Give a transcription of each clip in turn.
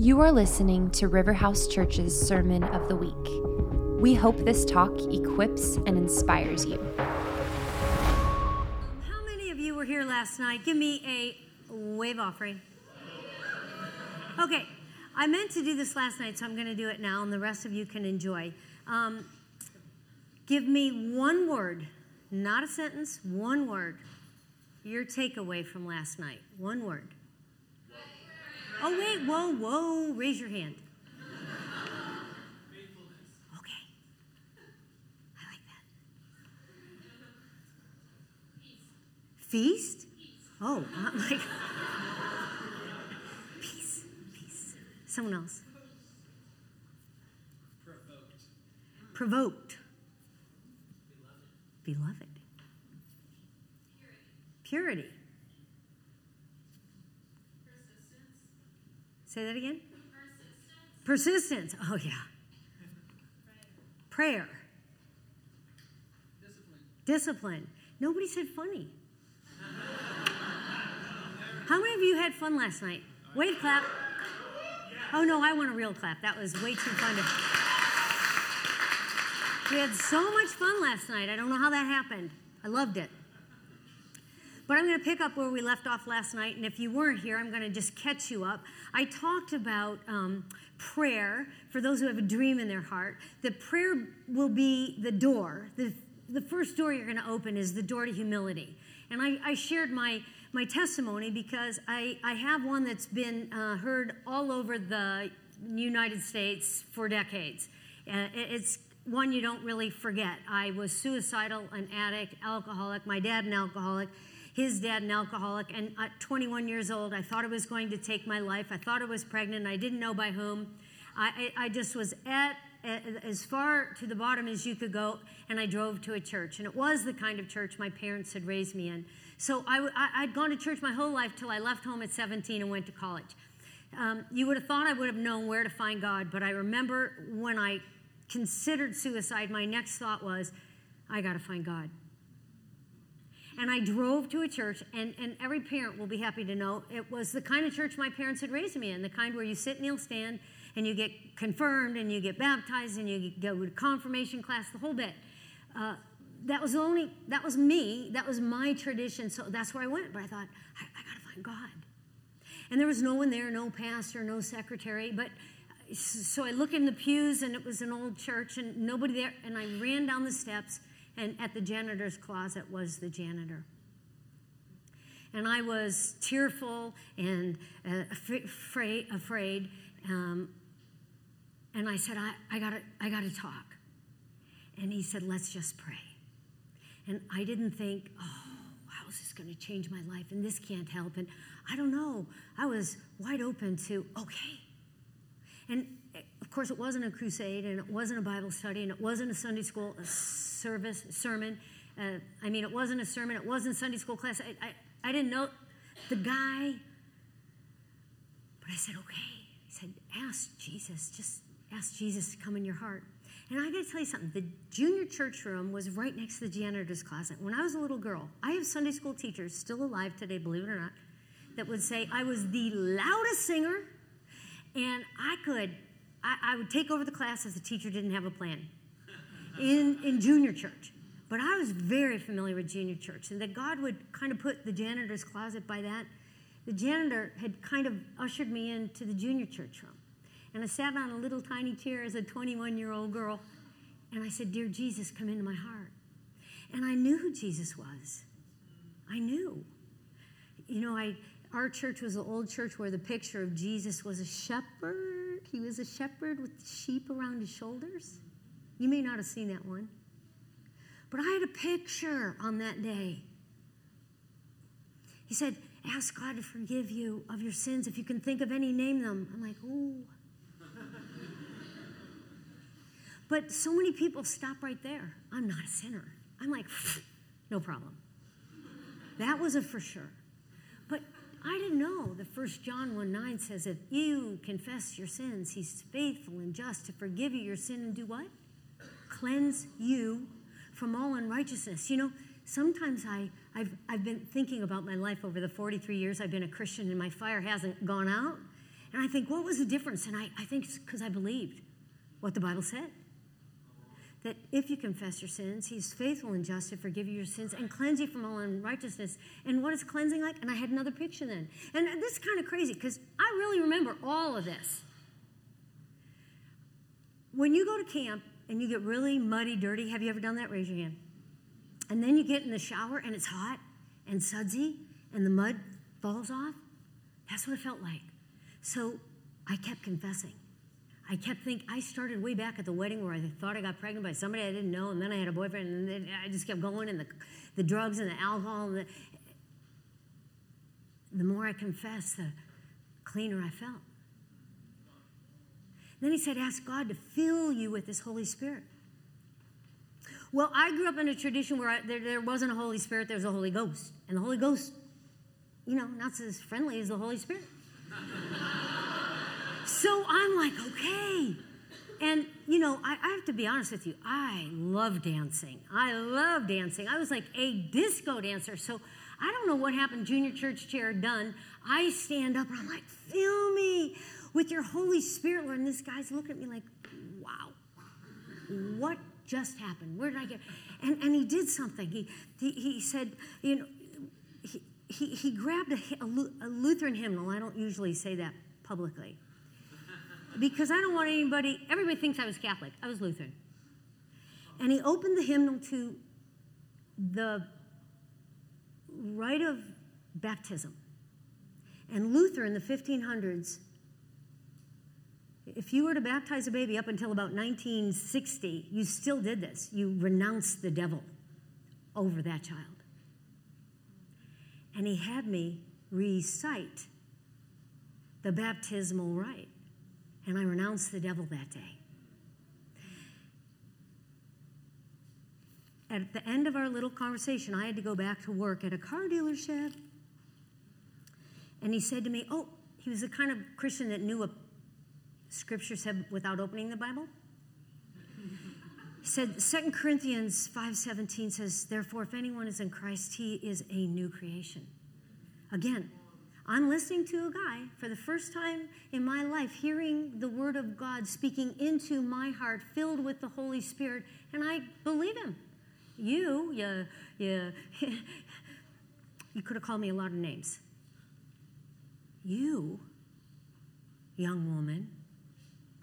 You are listening to Riverhouse Church's Sermon of the Week. We hope this talk equips and inspires you. How many of you were here last night? Give me a wave offering. Okay, I meant to do this last night, so I'm going to do it now, and the rest of you can enjoy. Um, give me one word, not a sentence, one word. Your takeaway from last night. One word. Oh, wait, whoa, whoa, raise your hand. Okay. I like that. Feast? Oh, I'm like. Peace, peace. Someone else. Provoked. Provoked. Beloved. Purity. Say that again. Persistence. Oh, yeah. Prayer. Discipline. Discipline. Nobody said funny. How many of you had fun last night? Wave clap. Oh no, I want a real clap. That was way too fun to. We had so much fun last night. I don't know how that happened. I loved it. But I'm going to pick up where we left off last night, and if you weren't here, I'm going to just catch you up. I talked about um, prayer for those who have a dream in their heart. That prayer will be the door. The, the first door you're going to open is the door to humility. And I, I shared my, my testimony because I, I have one that's been uh, heard all over the United States for decades. Uh, it's one you don't really forget. I was suicidal, an addict, alcoholic, my dad an alcoholic, his dad an alcoholic, and at 21 years old, I thought it was going to take my life. I thought I was pregnant. I didn't know by whom. I, I, I just was at, as far to the bottom as you could go, and I drove to a church. And it was the kind of church my parents had raised me in. So I, had gone to church my whole life till I left home at 17 and went to college. Um, you would have thought I would have known where to find God, but I remember when I considered suicide, my next thought was, I got to find God. And I drove to a church, and, and every parent will be happy to know it was the kind of church my parents had raised me in, the kind where you sit, kneel, stand, and you get confirmed, and you get baptized, and you go to confirmation class, the whole bit. Uh, that was only that was me. That was my tradition. So that's where I went. But I thought I, I got to find God. And there was no one there, no pastor, no secretary. But so I look in the pews, and it was an old church, and nobody there. And I ran down the steps, and at the janitor's closet was the janitor. And I was tearful and uh, afraid. afraid um, and I said, I, I gotta, I gotta talk. And he said, let's just pray. And I didn't think, oh, how is this going to change my life? And this can't help. And I don't know. I was wide open to, okay. And of course, it wasn't a crusade, and it wasn't a Bible study, and it wasn't a Sunday school uh, service, sermon. Uh, I mean, it wasn't a sermon, it wasn't Sunday school class. I, I, I didn't know the guy. But I said, okay. He said, ask Jesus. Just ask Jesus to come in your heart. And I got to tell you something. The junior church room was right next to the janitor's closet. When I was a little girl, I have Sunday school teachers still alive today, believe it or not, that would say I was the loudest singer, and I could, I, I would take over the class as the teacher didn't have a plan in, in junior church. But I was very familiar with junior church, and that God would kind of put the janitor's closet by that. The janitor had kind of ushered me into the junior church room. And I sat on a little tiny chair as a 21 year old girl, and I said, Dear Jesus, come into my heart. And I knew who Jesus was. I knew. You know, I, our church was an old church where the picture of Jesus was a shepherd. He was a shepherd with sheep around his shoulders. You may not have seen that one. But I had a picture on that day. He said, Ask God to forgive you of your sins. If you can think of any, name them. I'm like, Ooh. but so many people stop right there. I'm not a sinner. I'm like, no problem. That was a for sure. I didn't know The First John 1 9 says, if you confess your sins, he's faithful and just to forgive you your sin and do what? Cleanse you from all unrighteousness. You know, sometimes I, I've, I've been thinking about my life over the 43 years I've been a Christian and my fire hasn't gone out. And I think, what was the difference? And I, I think it's because I believed what the Bible said. That if you confess your sins, He's faithful and just to forgive you your sins and cleanse you from all unrighteousness. And what is cleansing like? And I had another picture then. And this is kind of crazy because I really remember all of this. When you go to camp and you get really muddy, dirty, have you ever done that? Raise your hand. And then you get in the shower and it's hot and sudsy and the mud falls off. That's what it felt like. So I kept confessing. I kept thinking, I started way back at the wedding where I thought I got pregnant by somebody I didn't know, and then I had a boyfriend, and then I just kept going, and the, the drugs and the alcohol. And the, the more I confessed, the cleaner I felt. Then he said, Ask God to fill you with His Holy Spirit. Well, I grew up in a tradition where I, there, there wasn't a Holy Spirit, there was a Holy Ghost. And the Holy Ghost, you know, not as friendly as the Holy Spirit. so I'm like, okay. And, you know, I, I, have to be honest with you, I love dancing. I love dancing. I was like a disco dancer. So I don't know what happened, junior church chair done. I stand up and I'm like, fill me with your Holy Spirit, Lord. And this guy's looking at me like, wow, what just happened? Where did I get? And, and he did something. He, he, he said, you know, he, he, he grabbed a, a Lutheran hymnal. I don't usually say that publicly because I don't want anybody, everybody thinks I was Catholic. I was Lutheran. And he opened the hymnal to the rite of baptism. And Luther in the 1500s if you were to baptize a baby up until about 1960, you still did this. You renounced the devil over that child. And he had me recite the baptismal rite. And I renounced the devil that day. At the end of our little conversation, I had to go back to work at a car dealership. And he said to me, Oh, he was the kind of Christian that knew a scripture said without opening the Bible? He said 2 Corinthians 5:17 says, "Therefore if anyone is in Christ, he is a new creation." Again, I'm listening to a guy for the first time in my life, hearing the word of God speaking into my heart, filled with the Holy Spirit, and I believe him. You, you, you, you could have called me a lot of names. You, young woman,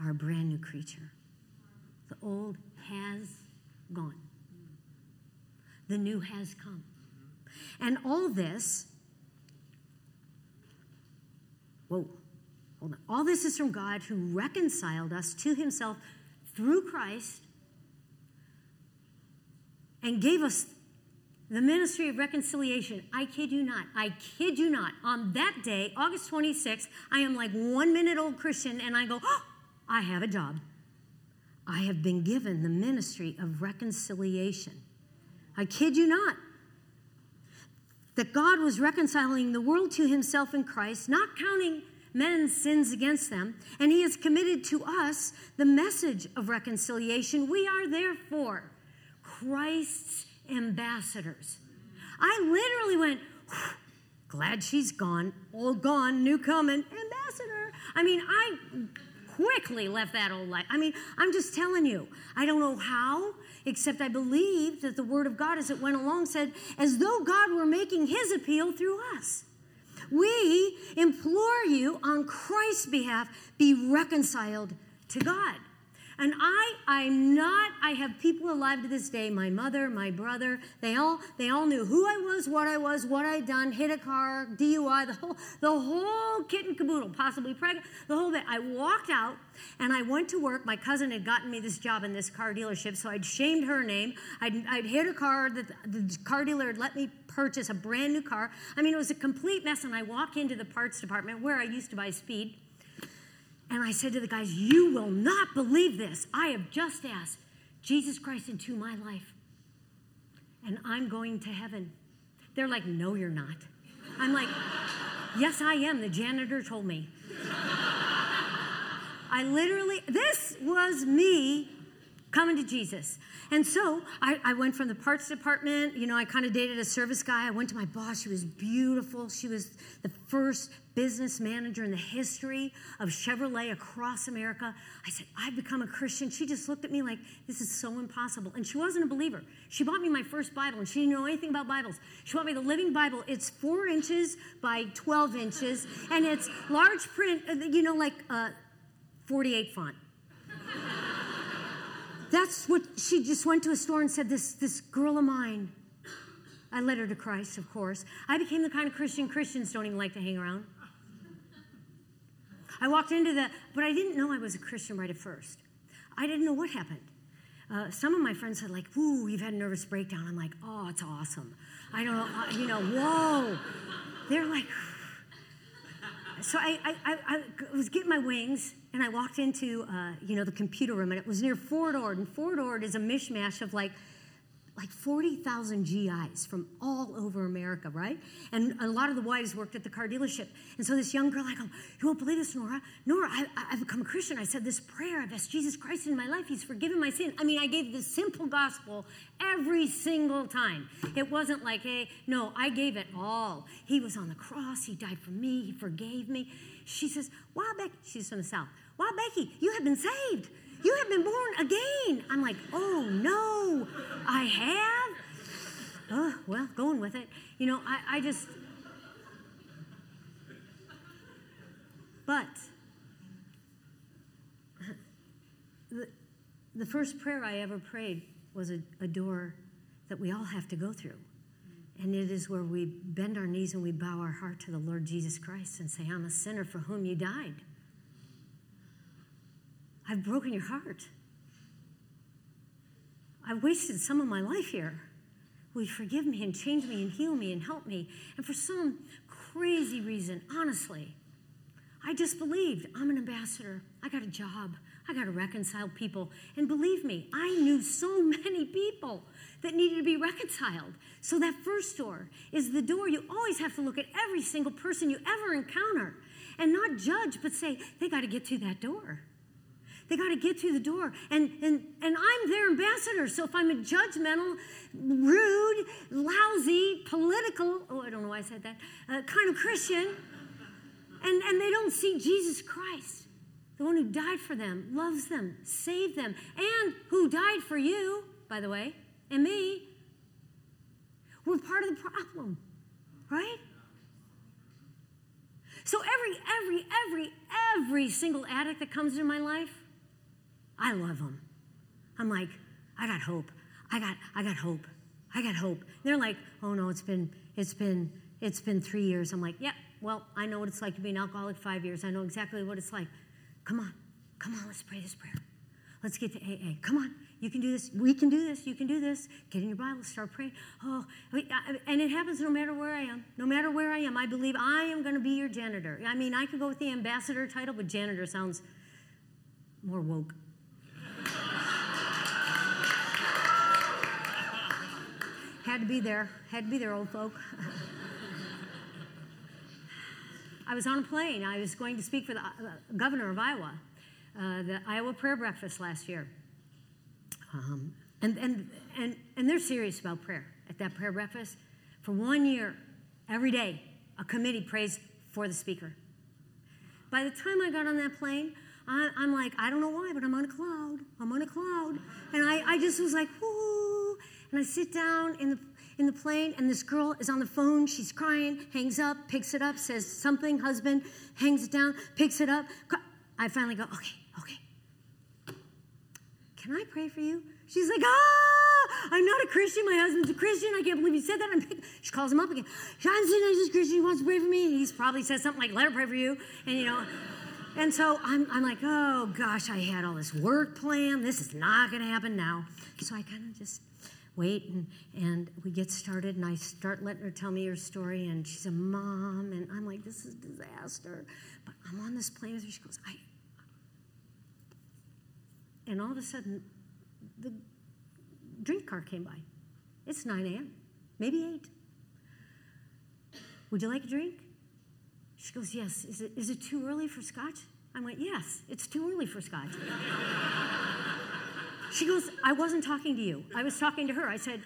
are a brand new creature. The old has gone, the new has come. And all this, whoa, hold on. All this is from God who reconciled us to himself through Christ and gave us the ministry of reconciliation. I kid you not. I kid you not. On that day, August 26th, I am like one minute old Christian and I go, oh, I have a job. I have been given the ministry of reconciliation. I kid you not. That God was reconciling the world to himself in Christ, not counting men's sins against them, and he has committed to us the message of reconciliation. We are therefore Christ's ambassadors. I literally went, glad she's gone, old gone, new coming, ambassador. I mean, I quickly left that old life. I mean, I'm just telling you, I don't know how, except I believe that the Word of God, as it went along, said, as though God were making His appeal through us. We implore you on Christ's behalf, be reconciled to God. And I, I'm not, I have people alive to this day, my mother, my brother, they all, they all knew who I was, what I was, what I'd done, hit a car, DUI, the whole, the whole kit and caboodle, possibly pregnant, the whole bit. I walked out and I went to work. My cousin had gotten me this job in this car dealership, so I'd shamed her name. I'd, I'd hit a car that the car dealer had let me purchase a brand new car. I mean, it was a complete mess. And I walk into the parts department where I used to buy speed and I said to the guys, You will not believe this. I have just asked Jesus Christ into my life, and I'm going to heaven. They're like, No, you're not. I'm like, Yes, I am. The janitor told me. I literally, this was me coming to Jesus. And so I, I went from the parts department, you know, I kind of dated a service guy. I went to my boss. She was beautiful. She was the first business manager in the history of Chevrolet across America. I said, I've become a Christian. She just looked at me like, this is so impossible. And she wasn't a believer. She bought me my first Bible, and she didn't know anything about Bibles. She bought me the Living Bible. It's four inches by 12 inches, and it's large print, uh, you know, like uh, 48 font. That's what she just went to a store and said, This, this girl of mine. I led her to Christ, of course. I became the kind of Christian Christians don't even like to hang around. I walked into the, but I didn't know I was a Christian right at first. I didn't know what happened. Uh, some of my friends said, like, ooh, you've had a nervous breakdown. I'm like, oh, it's awesome. I don't, uh, you know, whoa. They're like, so I, I, I, was getting my wings, and I walked into, uh, you know, the computer room, and it was near Fort Ord, and Fort Ord is a mishmash of like like 40,000 GIs from all over America, right? And a lot of the wives worked at the car dealership. And so this young girl, I go, You won't believe this, Nora. Nora, I, have become a Christian. I said this prayer. I've asked Jesus Christ in my life. He's forgiven my sin. I mean, I gave the simple gospel every single time. It wasn't like, Hey, no, I gave it all. He was on the cross. He died for me. He forgave me. She says, Wow, Becky, she's from the South. Wow, Becky, you have been saved. You have been born again. I'm like, oh no, I have? Oh, well, going with it. You know, I, I just. But the, the first prayer I ever prayed was a, a door that we all have to go through. And it is where we bend our knees and we bow our heart to the Lord Jesus Christ and say, I'm a sinner for whom you died. I've broken your heart. I've wasted some of my life here. Will you forgive me and change me and heal me and help me? And for some crazy reason, honestly, I just believed I'm an ambassador. I got a job. I got to reconcile people. And believe me, I knew so many people that needed to be reconciled. So that first door is the door you always have to look at every single person you ever encounter and not judge, but say, they got to get through that door. They got to get through the door. And, and, and I'm their ambassador. So if I'm a judgmental, rude, lousy, political, oh, I don't know why I said that, uh, kind of Christian, and, and they don't see Jesus Christ, the one who died for them, loves them, saved them, and who died for you, by the way, and me, we're part of the problem, right? So every, every, every, every single addict that comes into my life, I love them. I'm like, I got hope. I got, I got hope. I got hope. they're like, oh no, it's been, it's been, it's been three years. I'm like, yeah, well, I know what it's like to be an alcoholic five years. I know exactly what it's like. Come on, come on, let's pray this prayer. Let's get to AA. Come on, you can do this. We can do this. You can do this. Get in your Bible, start praying. Oh, and it happens no matter where I am. No matter where I am, I believe I am going to be your janitor. I mean, I could go with the ambassador title, but janitor sounds more woke. Had to be there. Had to be there, old folk. I was on a plane. I was going to speak for the uh, governor of Iowa, uh, the Iowa prayer breakfast last year. Um, and, and, and, and they're serious about prayer at that prayer breakfast. For one year, every day, a committee prays for the speaker. By the time I got on that plane, I, am like, I don't know why, but I'm on a cloud. I'm on a cloud. And I, I just was like, whoo. And I sit down in the, in the plane, and this girl is on the phone. She's crying, hangs up, picks it up, says something, husband, hangs it down, picks it up. I finally go, okay, okay. Can I pray for you? She's like, ah, I'm not a Christian. My husband's a Christian. I can't believe you said that. She calls him up again. I'm saying I'm Christian. He wants to pray for me. He's probably says something like, let her pray for you. And, you know, and so I'm, I'm like, oh gosh, I had all this work planned. This is not going to happen now. So I kind of just wait and, and we get started and I start letting her tell me her story and she's a mom and I'm like, this is a disaster. But I'm on this plane with her. She goes, I. And all of a sudden, the drink car came by. It's 9 a.m., maybe 8. Would you like a drink? She goes, Yes. Is it, is it too early for scotch? I went, Yes, it's too early for scotch. She goes, I wasn't talking to you. I was talking to her. I said,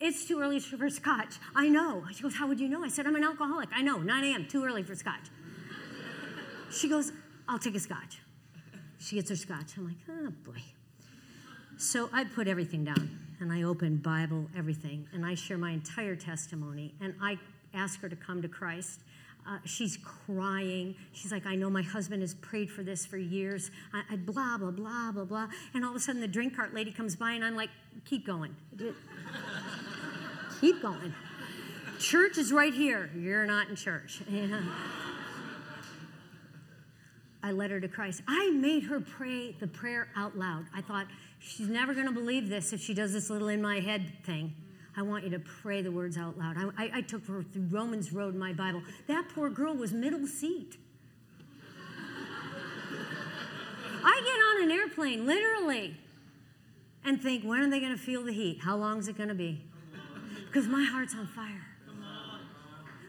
It's too early for scotch. I know. She goes, How would you know? I said, I'm an alcoholic. I know, 9 a.m., too early for scotch. She goes, I'll take a scotch. She gets her scotch. I'm like, Oh boy. So I put everything down and I open Bible, everything, and I share my entire testimony. And I ask her to come to Christ. Uh, she's crying. She's like, I know my husband has prayed for this for years. I, I, blah, blah, blah, blah, blah. And all of a sudden, the drink cart lady comes by, and I'm like, keep going. keep going. Church is right here. You're not in church. Yeah. I led her to Christ. I made her pray the prayer out loud. I thought, she's never going to believe this if she does this little in my head thing. I want you to pray the words out loud. I, I, I took her through Romans Road in my Bible. That poor girl was middle seat. I get on an airplane, literally, and think, when are they going to feel the heat? How long is it going to be? Because my heart's on fire.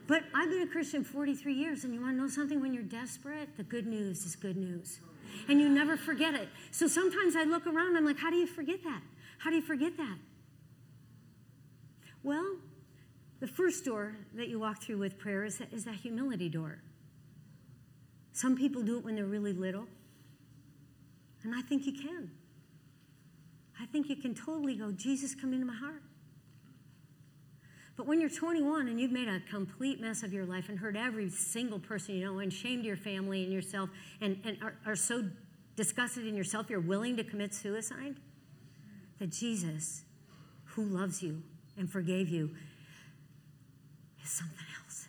But I've been a Christian 43 years, and you want to know something? When you're desperate, the good news is good news. And you never forget it. So sometimes I look around, I'm like, how do you forget that? How do you forget that? Well, the first door that you walk through with prayer is that, is that humility door. Some people do it when they're really little, and I think you can. I think you can totally go, Jesus, come into my heart. But when you're 21 and you've made a complete mess of your life and hurt every single person you know and shamed your family and yourself and, and are, are so disgusted in yourself you're willing to commit suicide, that Jesus, who loves you, and forgave you is something else.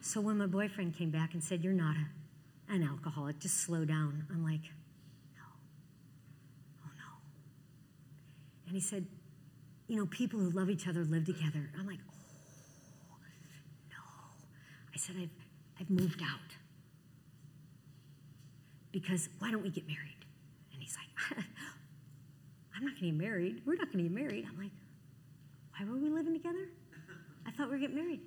So when my boyfriend came back and said, You're not a, an alcoholic, just slow down, I'm like, No. Oh, no. And he said, You know, people who love each other live together. I'm like, Oh, no. I said, I've, I've moved out. Because why don't we get married? And he's like, I'm not going to get married. We're not going to get married. I'm like, why were we living together? I thought we were getting married.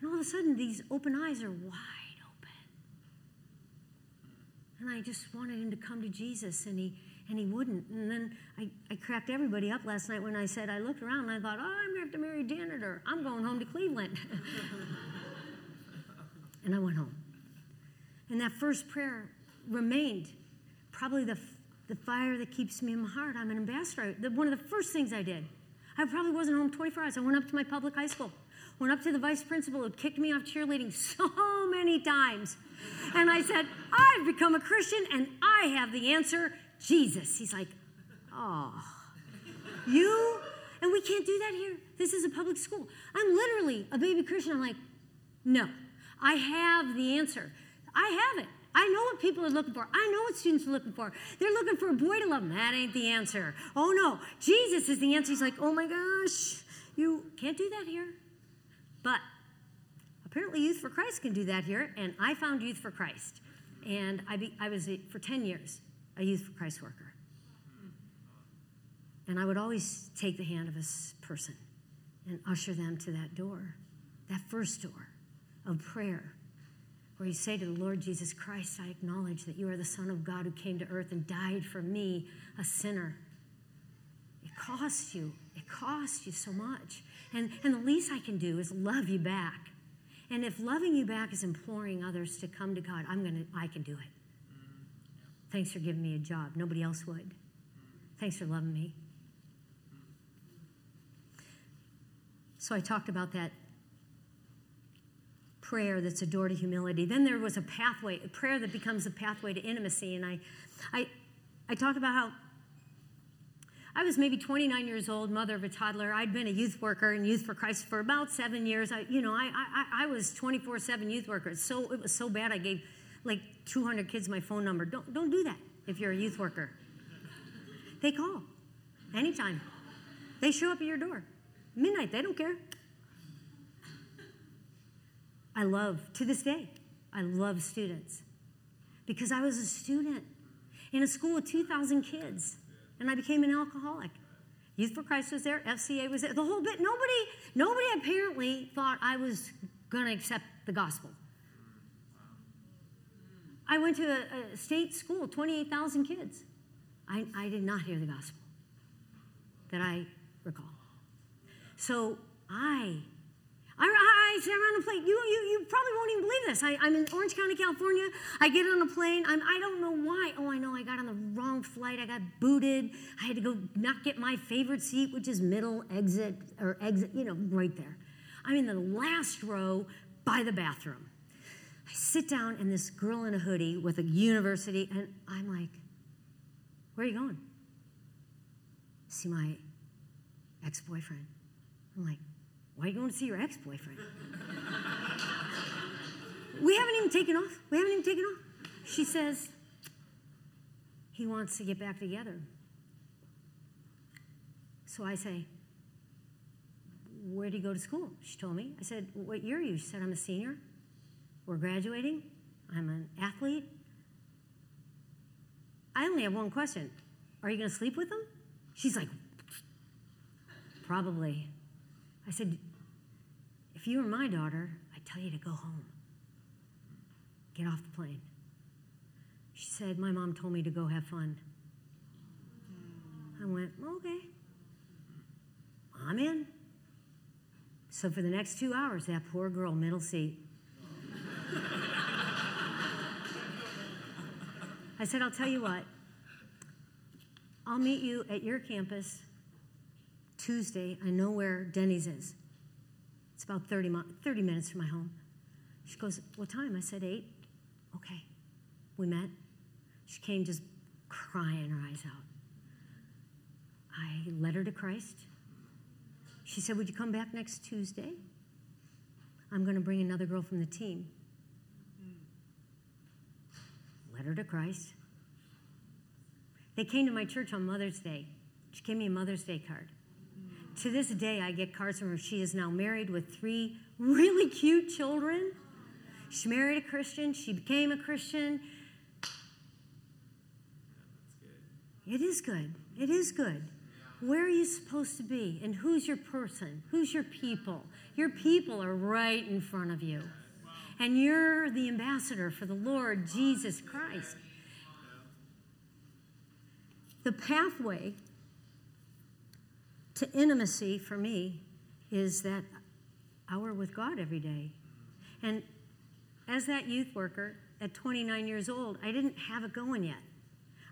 And all of a sudden, these open eyes are wide open. And I just wanted him to come to Jesus, and he and he wouldn't. And then I, I cracked everybody up last night when I said, I looked around and I thought, oh, I'm going to have to marry a janitor. I'm going home to Cleveland. and I went home. And that first prayer remained probably the, the fire that keeps me in my heart. I'm an ambassador. The, one of the first things I did I probably wasn't home 24 hours. I went up to my public high school, went up to the vice principal who kicked me off cheerleading so many times. And I said, I've become a Christian and I have the answer Jesus. He's like, oh, you? And we can't do that here. This is a public school. I'm literally a baby Christian. I'm like, no, I have the answer. I have it. I know what people are looking for. I know what students are looking for. They're looking for a boy to love them. That ain't the answer. Oh no, Jesus is the answer. He's like, oh my gosh, you can't do that here. But apparently, Youth for Christ can do that here, and I found Youth for Christ. And I, be, I was, a, for 10 years, a Youth for Christ worker. And I would always take the hand of a person and usher them to that door, that first door of prayer where you say to the Lord Jesus Christ, I acknowledge that you are the Son of God who came to earth and died for me, a sinner. It costs you. It costs you so much. And, and the least I can do is love you back. And if loving you back is imploring others to come to God, I'm gonna I can do it. Thanks for giving me a job. Nobody else would. Thanks for loving me. So I talked about that prayer that's a door to humility. Then there was a pathway, a prayer that becomes a pathway to intimacy. And I, I, I talked about how I was maybe 29 years old, mother of a toddler. I'd been a youth worker in Youth for Christ for about seven years. I, you know, I, I, I was 24/7 youth worker. So it was so bad. I gave like 200 kids my phone number. Don't don't do that if you're a youth worker. They call anytime. They show up at your door midnight. They don't care. I love, to this day, I love students because I was a student in a school with 2,000 kids and I became an alcoholic. Youth for Christ was there, FCA was there, the whole bit. Nobody, nobody apparently thought I was going to accept the gospel. I went to a, a state school, 28,000 kids. I, I did not hear the gospel that I recall. So I, I, I sat around a plane. You, you, you probably won't even believe this. I, am in Orange County, California. I get on a plane. I'm, I don't know why. Oh, I know. I got on the wrong flight. I got booted. I had to go not get my favorite seat, which is middle exit or exit, you know, right there. I'm in the last row by the bathroom. I sit down, and this girl in a hoodie with a university, and I'm like, Where are you going? See my ex boyfriend. I'm like, Why are you going to see your ex boyfriend? we haven't even taken off. We haven't even taken off. She says, He wants to get back together. So I say, Where do you go to school? She told me. I said, What year are you? She said, I'm a senior. We're graduating. I'm an athlete. I only have one question Are you going to sleep with him? She's like, Probably. I said, you were my daughter, I'd tell you to go home. Get off the plane. She said, My mom told me to go have fun. I went, Okay. I'm in. So for the next two hours, that poor girl, middle seat, I said, I'll tell you what, I'll meet you at your campus Tuesday. I know where Denny's is. It's about 30, 30 minutes from my home. She goes, What time? I said, 8. Okay. We met. She came just crying her eyes out. I led her to Christ. She said, Would you come back next Tuesday? I'm going to bring another girl from the team hmm. led her to Christ. They came to my church on Mother's Day. She gave me a Mother's Day card. To this day, I get cards from her. She is now married with three really cute children. She married a Christian. She became a Christian. It is good. It is good. Where are you supposed to be? And who's your person? Who's your people? Your people are right in front of you and you're the ambassador for the Lord Jesus Christ. The pathway to intimacy for me is that hour with God every day. And as that youth worker at 29 years old, I didn't have it going yet.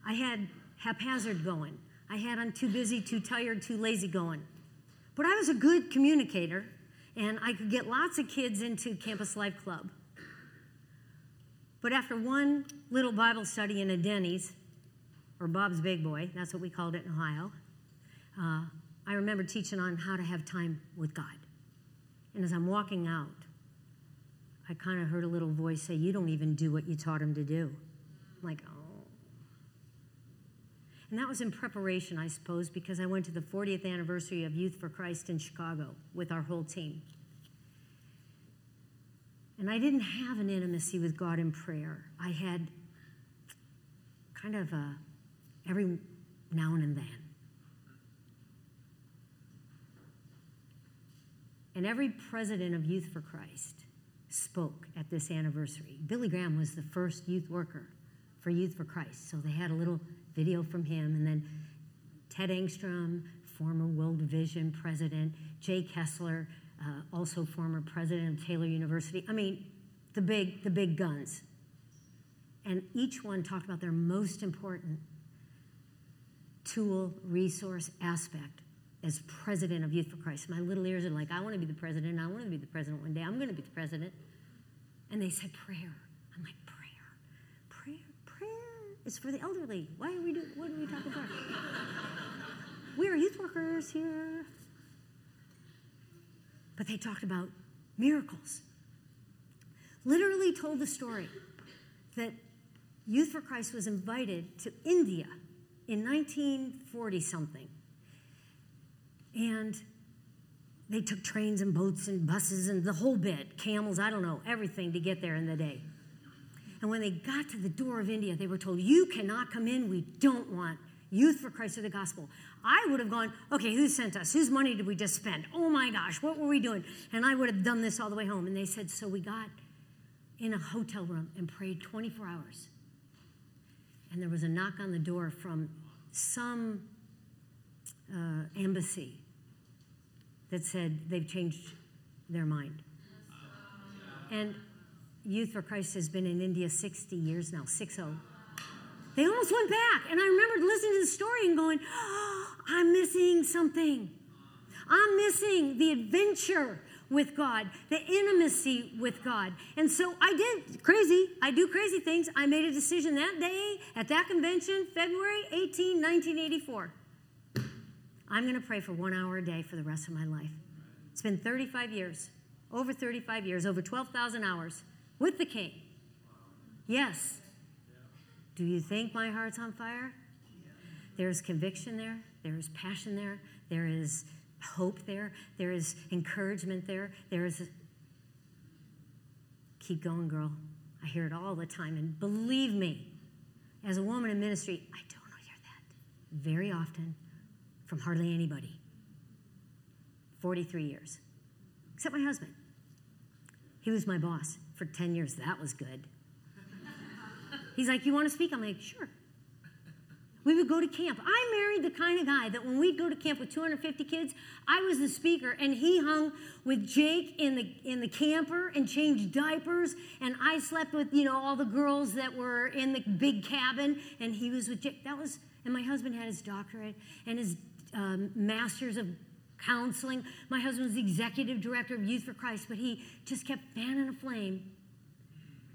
I had haphazard going. I had I'm too busy, too tired, too lazy going. But I was a good communicator, and I could get lots of kids into Campus Life Club. But after one little Bible study in a Denny's, or Bob's Big Boy, that's what we called it in Ohio, uh, I remember teaching on how to have time with God. And as I'm walking out, I kind of heard a little voice say, You don't even do what you taught him to do. I'm like, oh. And that was in preparation, I suppose, because I went to the 40th anniversary of Youth for Christ in Chicago with our whole team. And I didn't have an intimacy with God in prayer. I had kind of a every now and then. And every president of Youth for Christ spoke at this anniversary. Billy Graham was the first youth worker for Youth for Christ. So they had a little video from him. And then Ted Engstrom, former World Vision president, Jay Kessler, uh, also former president of Taylor University. I mean, the big, the big guns. And each one talked about their most important tool, resource, aspect as president of Youth for Christ. My little ears are like, I want to be the president. I want to be the president one day. I'm going to be the president. And they said prayer. I'm like, prayer, prayer, prayer. It's for the elderly. Why are we doing? What are we talking about? we are youth workers here. But they talked about miracles. Literally told the story that Youth for Christ was invited to India in 1940 something. And they took trains and boats and buses and the whole bit, camels, I don't know, everything to get there in the day. And when they got to the door of India, they were told, You cannot come in. We don't want Youth for Christ or the Gospel. I would have gone, okay, who sent us? Whose money did we just spend? Oh my gosh, what were we doing? And I would have done this all the way home. And they said, so we got in a hotel room and prayed 24 hours. And there was a knock on the door from some uh, embassy that said they've changed their mind. And Youth for Christ has been in India 60 years now, 6 0. They almost went back. And I remembered listening to the story and going, oh, I'm missing something. I'm missing the adventure with God, the intimacy with God. And so I did crazy. I do crazy things. I made a decision that day at that convention, February 18, 1984. I'm going to pray for one hour a day for the rest of my life. It's been 35 years, over 35 years, over 12,000 hours with the King. Yes. Do you think my heart's on fire? There's conviction there, there is passion there, there is hope there, there is encouragement there, there is. Keep going, girl. I hear it all the time. And believe me, as a woman in ministry, I don't hear that very often from hardly anybody. 43 years, except my husband. He was my boss for 10 years. That was good. He's like, You want to speak? I'm like, Sure. We would go to camp. I married the kind of guy that when we'd go to camp with 250 kids, I was the speaker, and he hung with Jake in the in the camper and changed diapers, and I slept with you know all the girls that were in the big cabin, and he was with Jake. That was, and my husband had his doctorate and his um, master's of counseling. My husband was the executive director of Youth for Christ, but he just kept fanning a flame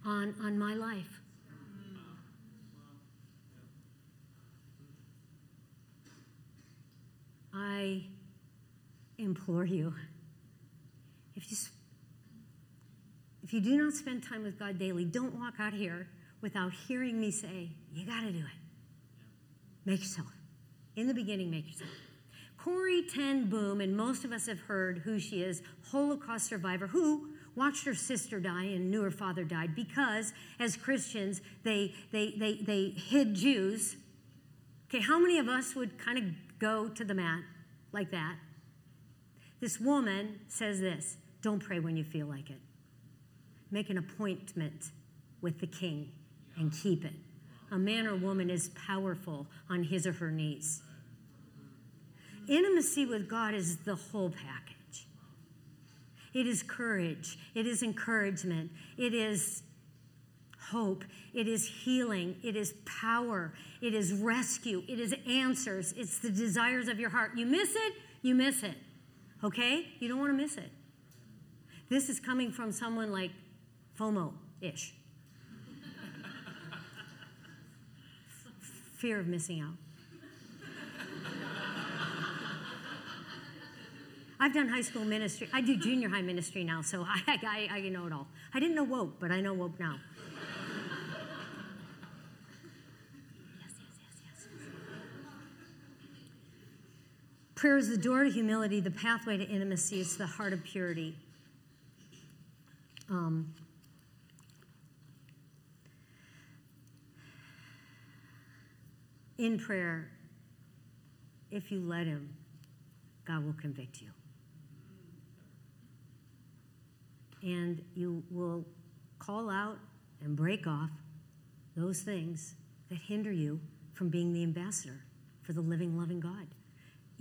on on my life. I implore you, if you, if you do not spend time with God daily, don't walk out here without hearing me say, You got to do it. Make yourself. In the beginning, make yourself. Corrie Ten Boom, and most of us have heard who she is, Holocaust survivor who watched her sister die and knew her father died because, as Christians, they, they, they, they hid Jews. Okay, how many of us would kind of go to the mat like that. This woman says this don't pray when you feel like it. Make an appointment with the king and keep it. A man or woman is powerful on his or her knees. Intimacy with God is the whole package. It is courage, it is encouragement, it is hope, it is healing, it is power, it is rescue, it is answers, it's the desires of your heart. You miss it, you miss it. Okay? You don't want to miss it. This is coming from someone like FOMO ish. Fear of missing out. I've done high school ministry. I do junior high ministry now, so I, I, I know it all. I didn't know woke, but I know woke now. Yes, yes, yes, yes, Prayer is the door to humility, the pathway to intimacy. It's the heart of purity. Um, in prayer, if you let Him, God will convict you. And you will call out and break off those things that hinder you from being the ambassador for the living, loving God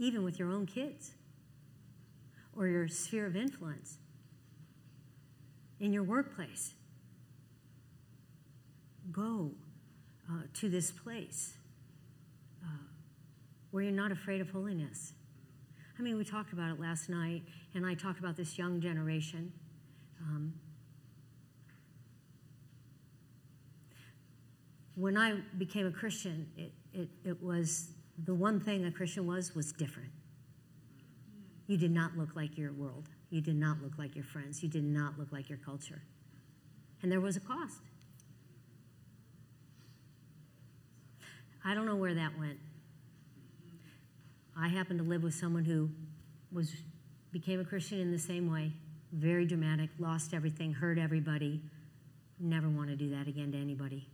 even with your own kids or your sphere of influence in your workplace. Go uh, to this place uh, where you're not afraid of holiness. I mean, we talked about it last night, and I talked about this young generation. Um, when I became a Christian, it, it, it was the one thing a Christian was was different. You did not look like your world. You did not look like your friends. You did not look like your culture. And there was a cost. I don't know where that went. I happened to live with someone who was became a Christian in the same way. Very dramatic, lost everything, hurt everybody. Never want to do that again to anybody.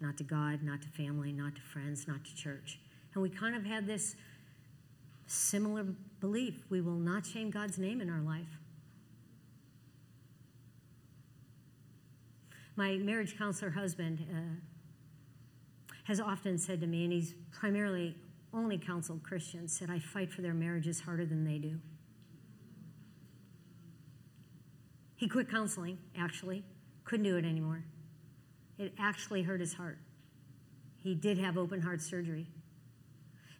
Not to God, not to family, not to friends, not to church. And we kind of had this similar belief we will not shame God's name in our life. My marriage counselor husband uh, has often said to me, and he's primarily only counseled Christians, said, I fight for their marriages harder than they do. He quit counseling, actually, couldn't do it anymore. It actually hurt his heart. He did have open heart surgery.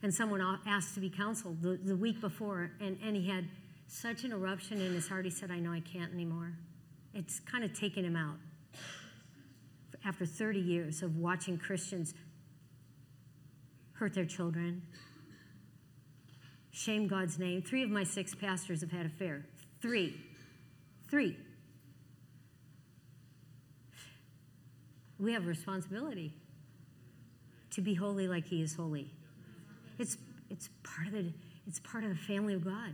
And someone asked to be counseled the, the week before, and, and he had such an eruption in his heart, he said, I know I can't anymore. It's kind of taken him out. After 30 years of watching Christians hurt their children, shame God's name. Three of my six pastors have had affair. Three. Three. We have a responsibility to be holy like he is holy. It's, it's, part of the, it's part of the family of God.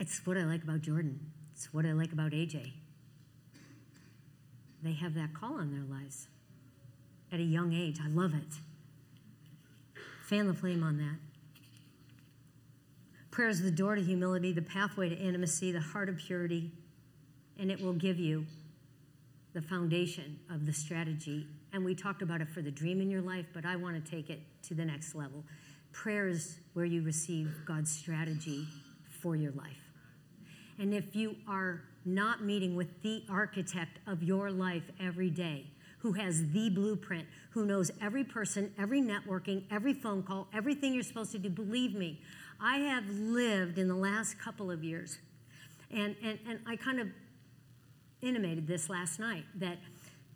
It's what I like about Jordan. It's what I like about AJ. They have that call on their lives at a young age. I love it. Fan the flame on that. Prayer is the door to humility, the pathway to intimacy, the heart of purity, and it will give you the foundation of the strategy. And we talked about it for the dream in your life, but I want to take it to the next level. Prayer is where you receive God's strategy for your life. And if you are not meeting with the architect of your life every day, who has the blueprint, who knows every person, every networking, every phone call, everything you're supposed to do, believe me, I have lived in the last couple of years, and, and, and I kind of intimated this last night that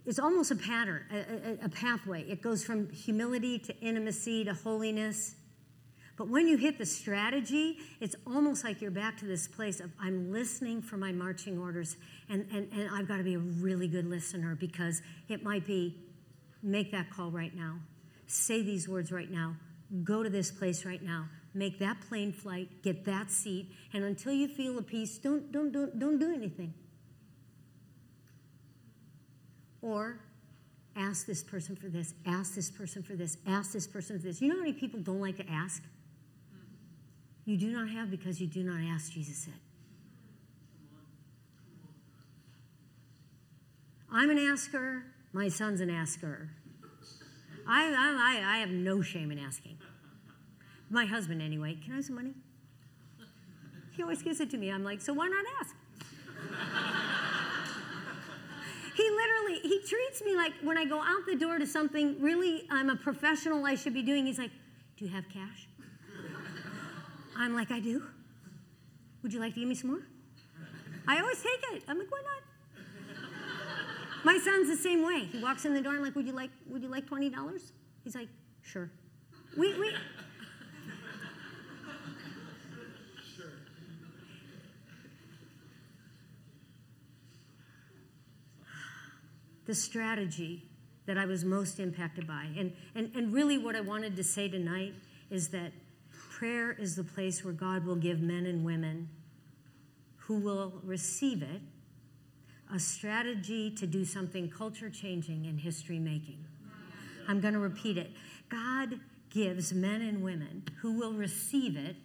it's almost a pattern, a, a, a pathway. It goes from humility to intimacy to holiness. But when you hit the strategy, it's almost like you're back to this place of I'm listening for my marching orders, and, and, and I've got to be a really good listener because it might be make that call right now, say these words right now, go to this place right now, make that plane flight, get that seat, and until you feel a peace, don't, don't, don't, don't do anything. Or ask this person for this, ask this person for this, ask this person for this. You know how many people don't like to ask? You do not have because you do not ask, Jesus said. I'm an asker, my son's an asker. I, I, I have no shame in asking. My husband, anyway. Can I have some money? He always gives it to me. I'm like, so why not ask? he literally, he treats me like when I go out the door to something really I'm a professional I should be doing, he's like, do you have cash? I'm like, I do. Would you like to give me some more? I always take it. I'm like, why not? My son's the same way. He walks in the door. I'm like, would you like, would you like twenty dollars? He's like, sure. We, we, the strategy that I was most impacted by. And, and, and really, what I wanted to say tonight is that prayer is the place where God will give men and women who will receive it a strategy to do something culture changing and history making. I'm going to repeat it. God gives men and women who will receive it.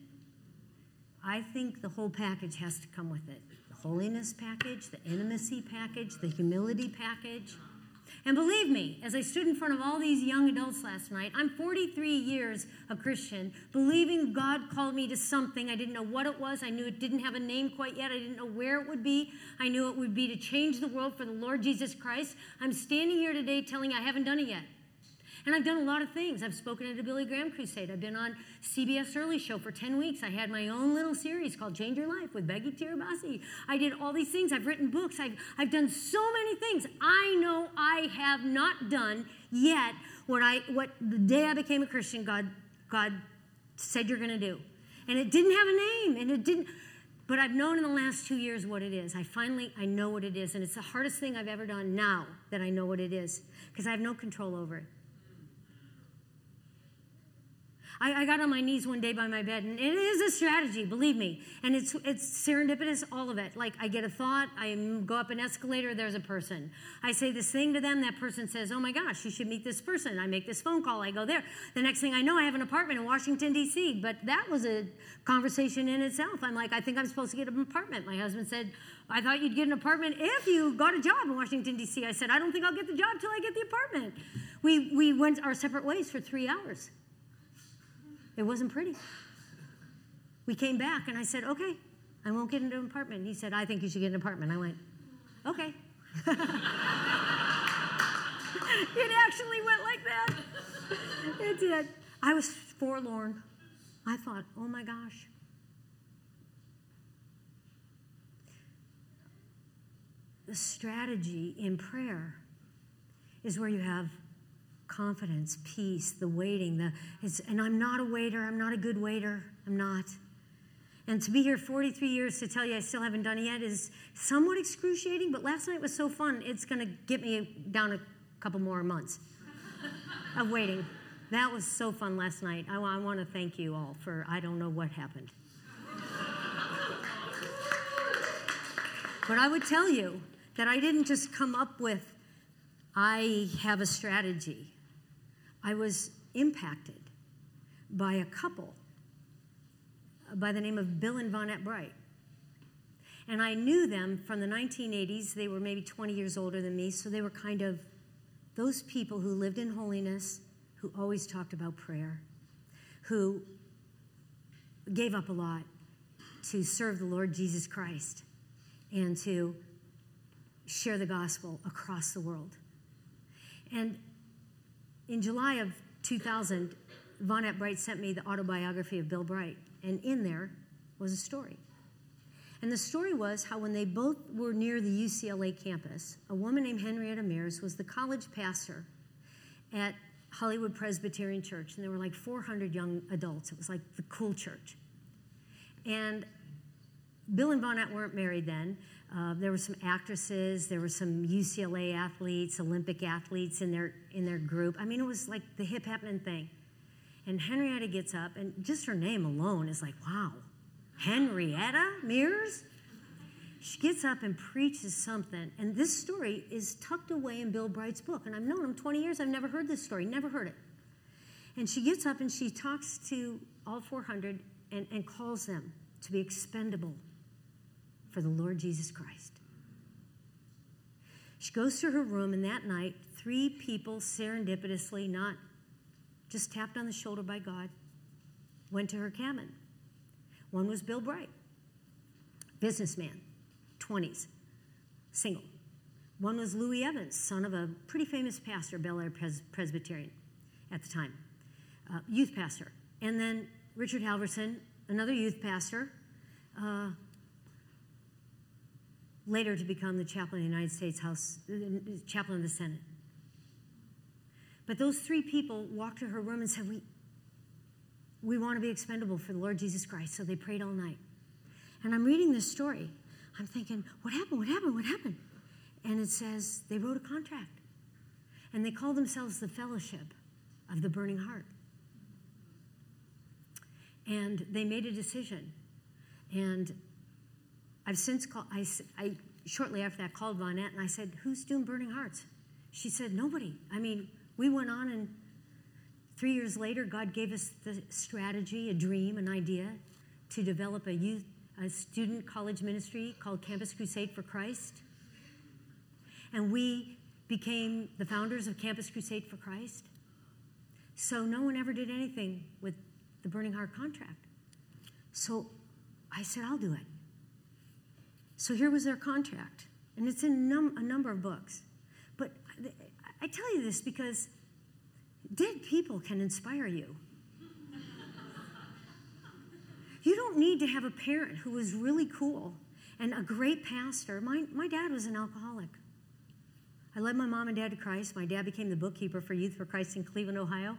I think the whole package has to come with it holiness package, the intimacy package, the humility package. And believe me, as I stood in front of all these young adults last night, I'm 43 years a Christian, believing God called me to something. I didn't know what it was. I knew it didn't have a name quite yet. I didn't know where it would be. I knew it would be to change the world for the Lord Jesus Christ. I'm standing here today telling you I haven't done it yet. And I've done a lot of things. I've spoken at a Billy Graham crusade. I've been on CBS Early Show for 10 weeks. I had my own little series called Change Your Life with Becky Tirabassi. I did all these things. I've written books. I've, I've done so many things. I know I have not done yet what I what the day I became a Christian, God, God said you're gonna do. And it didn't have a name, and it didn't but I've known in the last two years what it is. I finally I know what it is, and it's the hardest thing I've ever done now that I know what it is because I have no control over it. I, I, got on my knees one day by my bed, and it is a strategy, believe me. And it's it's serendipitous, all of it. Like I get a thought, I go up an escalator, there's a person. I say this thing to them, that person says, "Oh my gosh, you should meet this person." I make this phone call, I go there. The next thing I know, I have an apartment in Washington D.C. But that was a conversation in itself. I'm like, I think I'm supposed to get an apartment. My husband said, "I thought you'd get an apartment if you got a job in Washington D.C." I said, "I don't think I'll get the job till I get the apartment." We we went our separate ways for three hours. It wasn't pretty. We came back and I said, okay, I won't get into an apartment. He said, I think you should get an apartment. I went, okay. it actually went like that. It did. I was forlorn. I thought, oh my gosh. The strategy in prayer is where you have confidence, peace, the waiting. The, and I'm not a waiter. I'm not a good waiter. I'm not. And to be here 43 years to tell you I still haven't done it yet is somewhat excruciating, but last night was so fun, it's going to get me down a couple more months of waiting. That was so fun last night. I, I want to thank you all for, I don't know what happened. but I would tell you that I didn't just come up with, I have a strategy. I was impacted by a couple by the name of Bill and Vonette Bright. And I knew them from the 1980s. They were maybe 20 years older than me, so they were kind of those people who lived in holiness, who always talked about prayer, who gave up a lot to serve the Lord Jesus Christ and to share the gospel across the world. And in July of 2000, Vonette Bright sent me the autobiography of Bill Bright, and in there was a story. And the story was how, when they both were near the UCLA campus, a woman named Henrietta Mears was the college pastor at Hollywood Presbyterian Church, and there were like 400 young adults. It was like the cool church. And Bill and Vonette weren't married then, uh, there were some actresses, there were some UCLA athletes, Olympic athletes in their in their group. I mean, it was like the hip happening thing. And Henrietta gets up, and just her name alone is like, wow, Henrietta Mears. She gets up and preaches something, and this story is tucked away in Bill Bright's book. And I've known him 20 years. I've never heard this story, never heard it. And she gets up and she talks to all 400 and, and calls them to be expendable for the Lord Jesus Christ. She goes to her room, and that night, three people serendipitously, not just tapped on the shoulder by God, went to her cabin. One was Bill Bright, businessman, 20s, single. One was Louis Evans, son of a pretty famous pastor, Bel Air Pres- Presbyterian at the time, uh, youth pastor. And then Richard Halverson, another youth pastor, uh, later to become the chaplain of the United States House, chaplain of the Senate. But those three people walked to her room and said, We, we want to be expendable for the Lord Jesus Christ. So they prayed all night. And I'm reading this story. I'm thinking, What happened? What happened? What happened? And it says they wrote a contract. And they call themselves the Fellowship of the Burning Heart. And they made a decision. And I've since called, I, I, shortly after that called Vonette and I said, Who's doing Burning Hearts? She said, Nobody. I mean, we went on and three years later, God gave us the strategy, a dream, an idea to develop a youth, a student college ministry called Campus Crusade for Christ. And we became the founders of Campus Crusade for Christ. So no one ever did anything with the Burning Heart contract. So I said, I'll do it. So here was their contract, and it's in num- a number of books. But I tell you this because dead people can inspire you. You don't need to have a parent who was really cool and a great pastor. My, my dad was an alcoholic. I led my mom and dad to Christ. My dad became the bookkeeper for Youth for Christ in Cleveland, Ohio.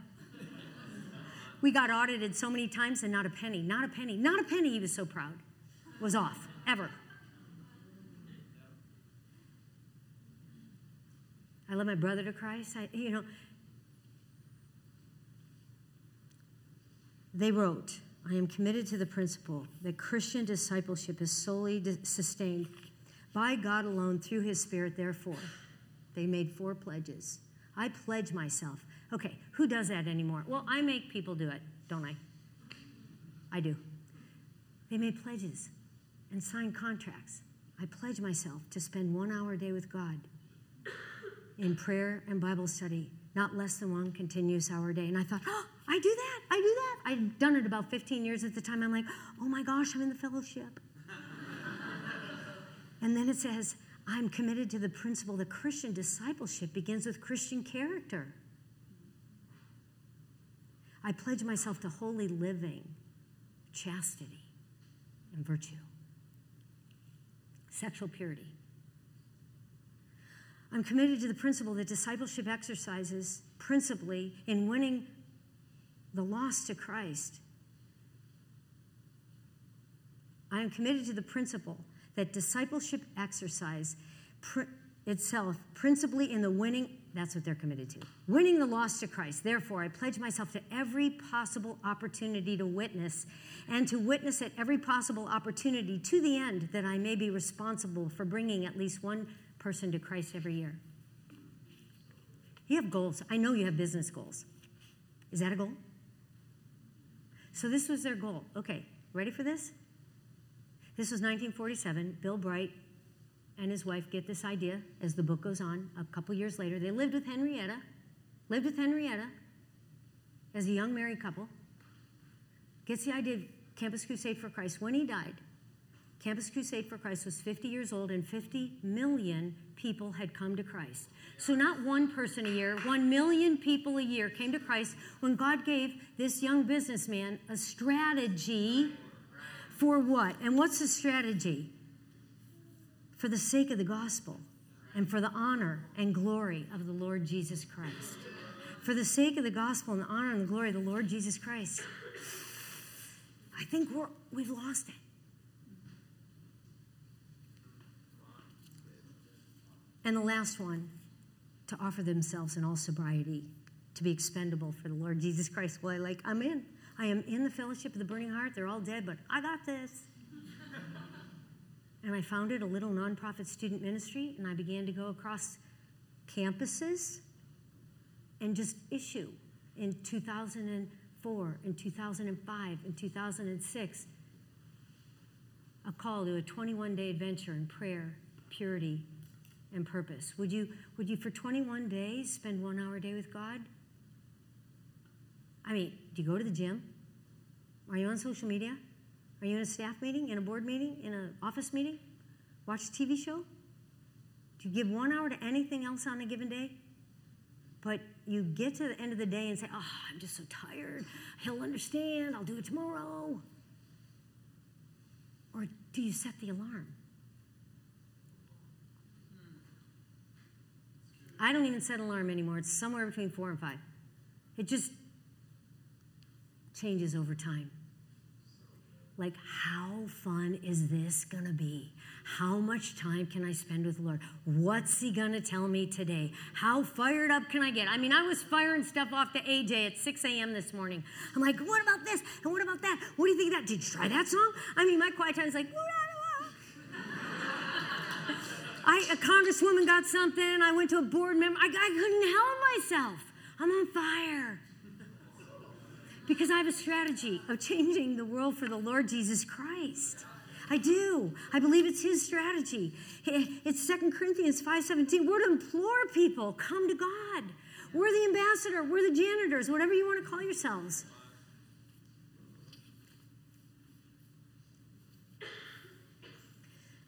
We got audited so many times and not a penny, not a penny, not a penny, he was so proud, was off, ever. I led my brother to Christ. I, you know, they wrote, I am committed to the principle that Christian discipleship is solely sustained by God alone through his Spirit, therefore. They made four pledges. I pledge myself. Okay, who does that anymore? Well, I make people do it, don't I? I do. They made pledges and signed contracts. I pledge myself to spend one hour a day with God in prayer and Bible study, not less than one continuous hour a day. And I thought, oh, I do that. I do that. I'd done it about 15 years at the time. I'm like, oh my gosh, I'm in the fellowship. and then it says, I'm committed to the principle that Christian discipleship begins with Christian character. I pledge myself to holy living, chastity, and virtue, sexual purity. I'm committed to the principle that discipleship exercises principally in winning the lost to Christ. I am committed to the principle that discipleship exercise pr- itself principally in the winning that's what they're committed to winning the lost to christ therefore i pledge myself to every possible opportunity to witness and to witness at every possible opportunity to the end that i may be responsible for bringing at least one person to christ every year you have goals i know you have business goals is that a goal so this was their goal okay ready for this this was 1947. Bill Bright and his wife get this idea as the book goes on. A couple years later, they lived with Henrietta, lived with Henrietta as a young married couple. Gets the idea of Campus Crusade for Christ. When he died, Campus Crusade for Christ was 50 years old, and 50 million people had come to Christ. So, not one person a year, one million people a year came to Christ when God gave this young businessman a strategy for what? And what's the strategy? For the sake of the gospel and for the honor and glory of the Lord Jesus Christ. For the sake of the gospel and the honor and the glory of the Lord Jesus Christ. I think we're, we've lost it. And the last one, to offer themselves in all sobriety, to be expendable for the Lord Jesus Christ. Well, I like, I'm in. I am in the fellowship of the burning heart. They're all dead, but I got this. and I founded a little nonprofit student ministry, and I began to go across campuses and just issue in 2004, in 2005, in 2006 a call to a 21 day adventure in prayer, purity, and purpose. Would you, would you, for 21 days, spend one hour a day with God? I mean, do you go to the gym? Are you on social media? Are you in a staff meeting, in a board meeting, in an office meeting? Watch a TV show? Do you give one hour to anything else on a given day? But you get to the end of the day and say, Oh, I'm just so tired. He'll understand. I'll do it tomorrow. Or do you set the alarm? I don't even set an alarm anymore. It's somewhere between four and five. It just changes over time. Like, how fun is this going to be? How much time can I spend with the Lord? What's He going to tell me today? How fired up can I get? I mean, I was firing stuff off to AJ at 6 a.m. this morning. I'm like, what about this? And what about that? What do you think of that? Did you try that song? I mean, my quiet time is like, I, a congresswoman got something. I went to a board member. I, I couldn't help myself. I'm on fire. Because I have a strategy of changing the world for the Lord Jesus Christ. I do. I believe it's his strategy. It's 2 Corinthians 5:17. We're to implore people, come to God. We're the ambassador, we're the janitors, whatever you want to call yourselves.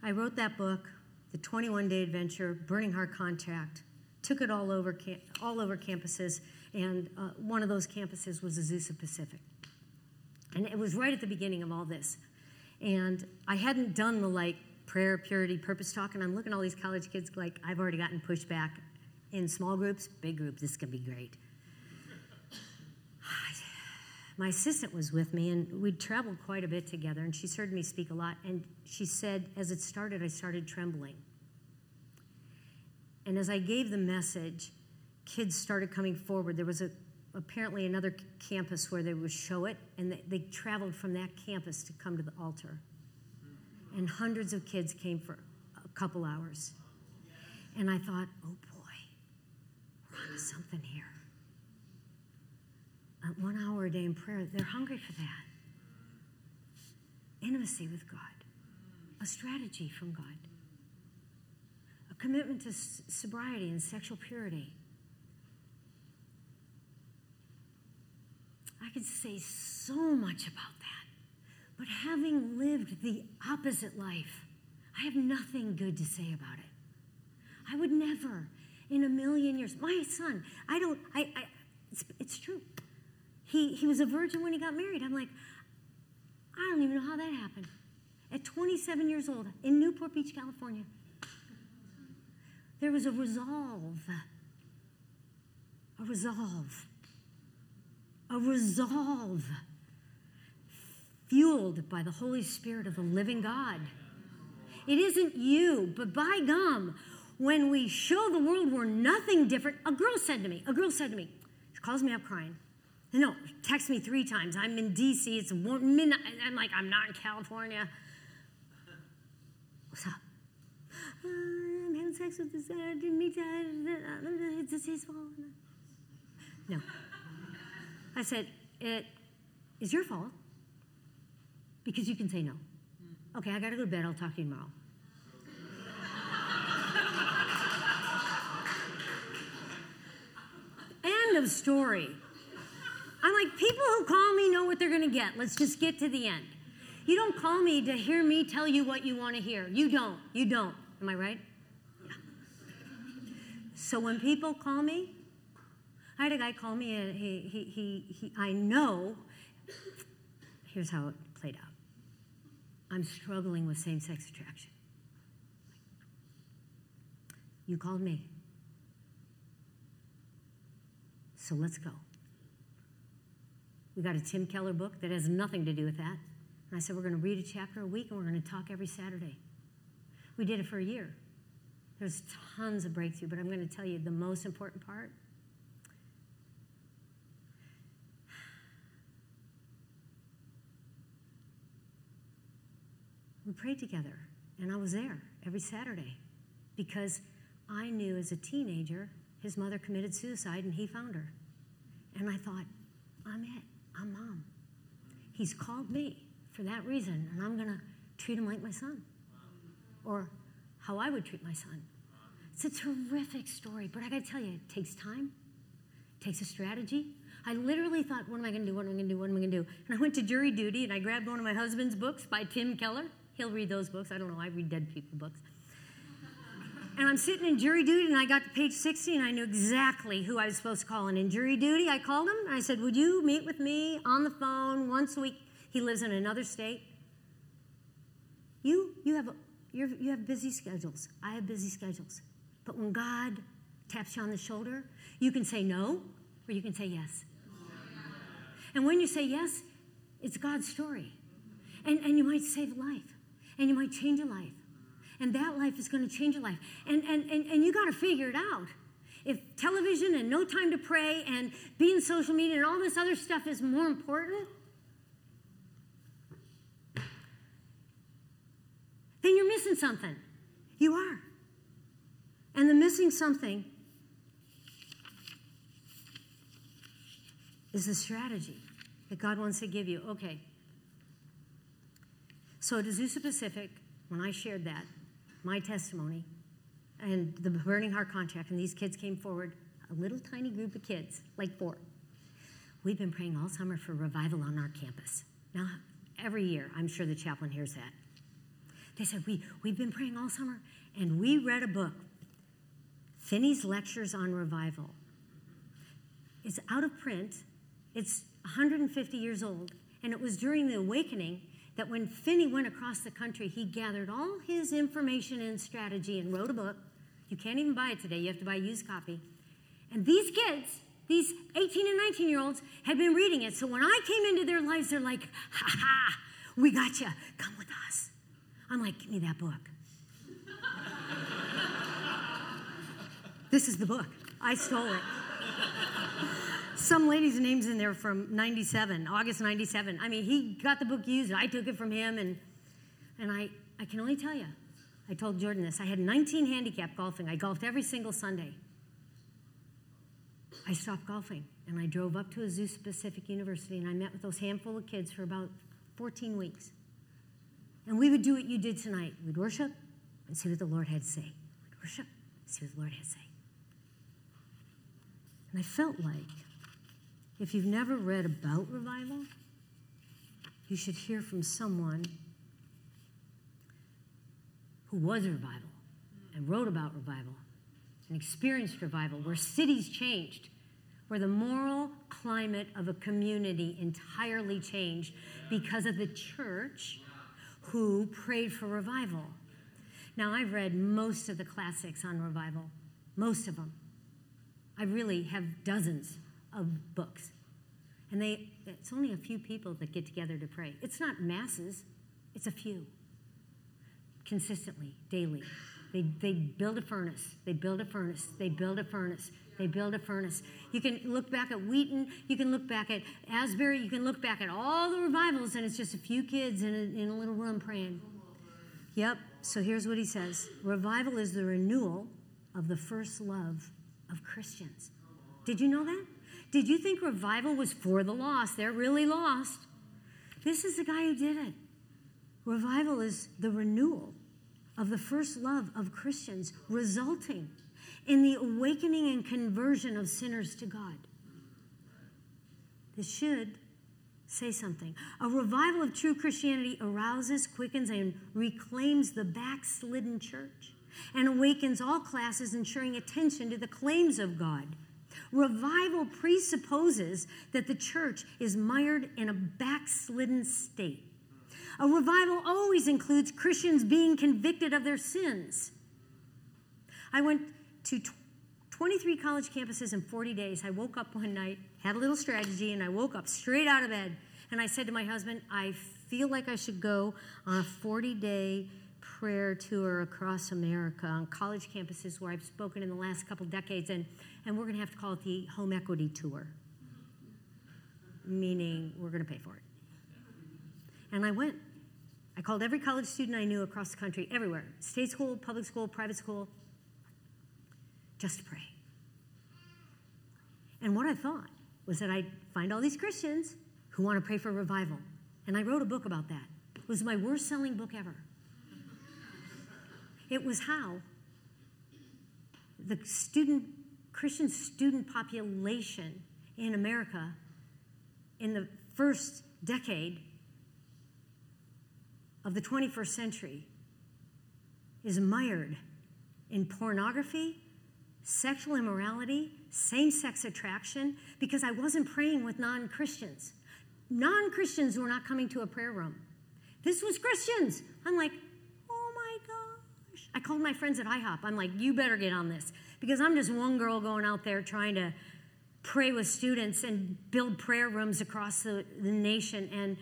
I wrote that book, The 21 Day Adventure, Burning Heart Contract, took it all over, all over campuses and uh, one of those campuses was Azusa Pacific. And it was right at the beginning of all this. And I hadn't done the like prayer, purity, purpose talk, and I'm looking at all these college kids like I've already gotten pushback in small groups, big groups, this is gonna be great. My assistant was with me, and we'd traveled quite a bit together, and she's heard me speak a lot. And she said, as it started, I started trembling. And as I gave the message, kids started coming forward. There was a apparently another campus where they would show it, and they, they traveled from that campus to come to the altar. And hundreds of kids came for a couple hours. And I thought, oh boy, we're onto something here. Uh, one hour a day in prayer, they're hungry for that. Intimacy with God, a strategy from God, commitment to sobriety and sexual purity. I could say so much about that. But having lived the opposite life, I have nothing good to say about it. I would never, in a million years, my son, I don't, I, I it's, it's true. He, he was a virgin when he got married. I'm like, I don't even know how that happened. At 27 years old in Newport Beach, California, there was a resolve, a resolve, a resolve fueled by the Holy Spirit of the living God. It isn't you, but by gum, when we show the world we're nothing different, a girl said to me, a girl said to me, she calls me up crying. No, text me three times. I'm in DC. It's one midnight. I'm like, I'm not in California. What's up? Uh, having sex with this. I didn't meet that. It's his fault. No. I said, it is your fault because you can say no. Mm-hmm. Okay, I gotta go to bed. I'll talk to you tomorrow. End of story. I'm like, people who call me know what they're gonna get. Let's just get to the end. You don't call me to hear me tell you what you wanna hear. You don't. You don't. Am I right? So when people call me, I had a guy call me, and he, he, he, he, I know, here's how it played out. I'm struggling with same sex attraction. You called me. So let's go. We got a Tim Keller book that has nothing to do with that. And I said, We're going to read a chapter a week and we're going to talk every Saturday. We did it for a year. There's tons of breakthrough, but I'm going to tell you the most important part. We prayed together, and I was there every Saturday because I knew as a teenager his mother committed suicide and he found her. And I thought, I'm it. I'm mom. He's called me for that reason, and I'm going to treat him like my son or how I would treat my son. It's a terrific story, but I got to tell you, it takes time, it takes a strategy. I literally thought, what am I to do? What am I to do? What am I to do? And I went to jury duty and I grabbed one of my husband's books by Tim Keller. He'll read those books. I don't know. I read dead people books. And I'm sitting in jury duty, and I got to page 60, and I knew exactly who I was supposed to call. And in jury duty, I called him, and I said, Would you meet with me on the phone once a week? He lives in another state. You, you, have, you you have busy schedules. I have busy schedules. But when God taps you on the shoulder, you can say no, or you can say yes. And when you say yes, it's God's story. And, and you might save a life and you might change a life. And that life is going to change your life. And, and, and, and you got to figure it out. If television and no time to pray and being social media and all this other stuff is more important, then you're missing something. You are. And the missing something is the strategy that God wants to give you. Okay, so at Azusa Pacific, when I shared that, my testimony, and the Burning Heart contract, and these kids came forward, a little tiny group of kids, like four. We've been praying all summer for revival on our campus. Now, every year, I'm sure the chaplain hears that. They said, we, We've been praying all summer, and we read a book, Finney's Lectures on Revival. It's out of print, it's 150 years old, and it was during the awakening that when Finney went across the country, he gathered all his information and strategy and wrote a book. You can't even buy it today, you have to buy a used copy. And these kids, these 18 and 19 year olds, had been reading it. So when I came into their lives, they're like, ha ha, we got you. Come with us. I'm like, give me that book. this is the book. I stole it. Some lady's name's in there from 97, August 97. I mean, he got the book used. I took it from him, and, and I, I can only tell you, I told Jordan this. I had 19 handicap golfing. I golfed every single Sunday. I stopped golfing and I drove up to Azusa Pacific University and I met with those handful of kids for about 14 weeks. And we would do what you did tonight. We'd worship and see what the Lord had to say. We'd worship, see what the Lord had to say. And I felt like if you've never read about revival, you should hear from someone who was a revival and wrote about revival and experienced revival, where cities changed, where the moral climate of a community entirely changed because of the church who prayed for revival. Now, I've read most of the classics on revival, most of them. I really have dozens of books. And they, it's only a few people that get together to pray. It's not masses, it's a few consistently, daily. They, they build a furnace, they build a furnace, they build a furnace, they build a furnace. You can look back at Wheaton, you can look back at Asbury, you can look back at all the revivals, and it's just a few kids in a, in a little room praying. Yep, so here's what he says Revival is the renewal of the first love of Christians. Did you know that? Did you think revival was for the lost? They're really lost. This is the guy who did it. Revival is the renewal of the first love of Christians, resulting in the awakening and conversion of sinners to God. This should say something. A revival of true Christianity arouses, quickens, and reclaims the backslidden church and awakens all classes, ensuring attention to the claims of God. Revival presupposes that the church is mired in a backslidden state a revival always includes Christians being convicted of their sins. I went to 23 college campuses in 40 days. I woke up one night, had a little strategy, and I woke up straight out of bed. And I said to my husband, I feel like I should go on a 40 day prayer tour across America on college campuses where I've spoken in the last couple decades, and, and we're going to have to call it the Home Equity Tour, meaning we're going to pay for it. And I went. I called every college student I knew across the country, everywhere state school, public school, private school, just pray. And what I thought was that I'd find all these Christians who want to pray for revival. And I wrote a book about that. It was my worst selling book ever. It was how the student, Christian student population in America in the first decade of the 21st century is mired in pornography, sexual immorality, same sex attraction, because I wasn't praying with non Christians. Non Christians were not coming to a prayer room. This was Christians. I'm like, oh my gosh. I called my friends at IHOP. I'm like, you better get on this because I'm just one girl going out there trying to pray with students and build prayer rooms across the, the nation. And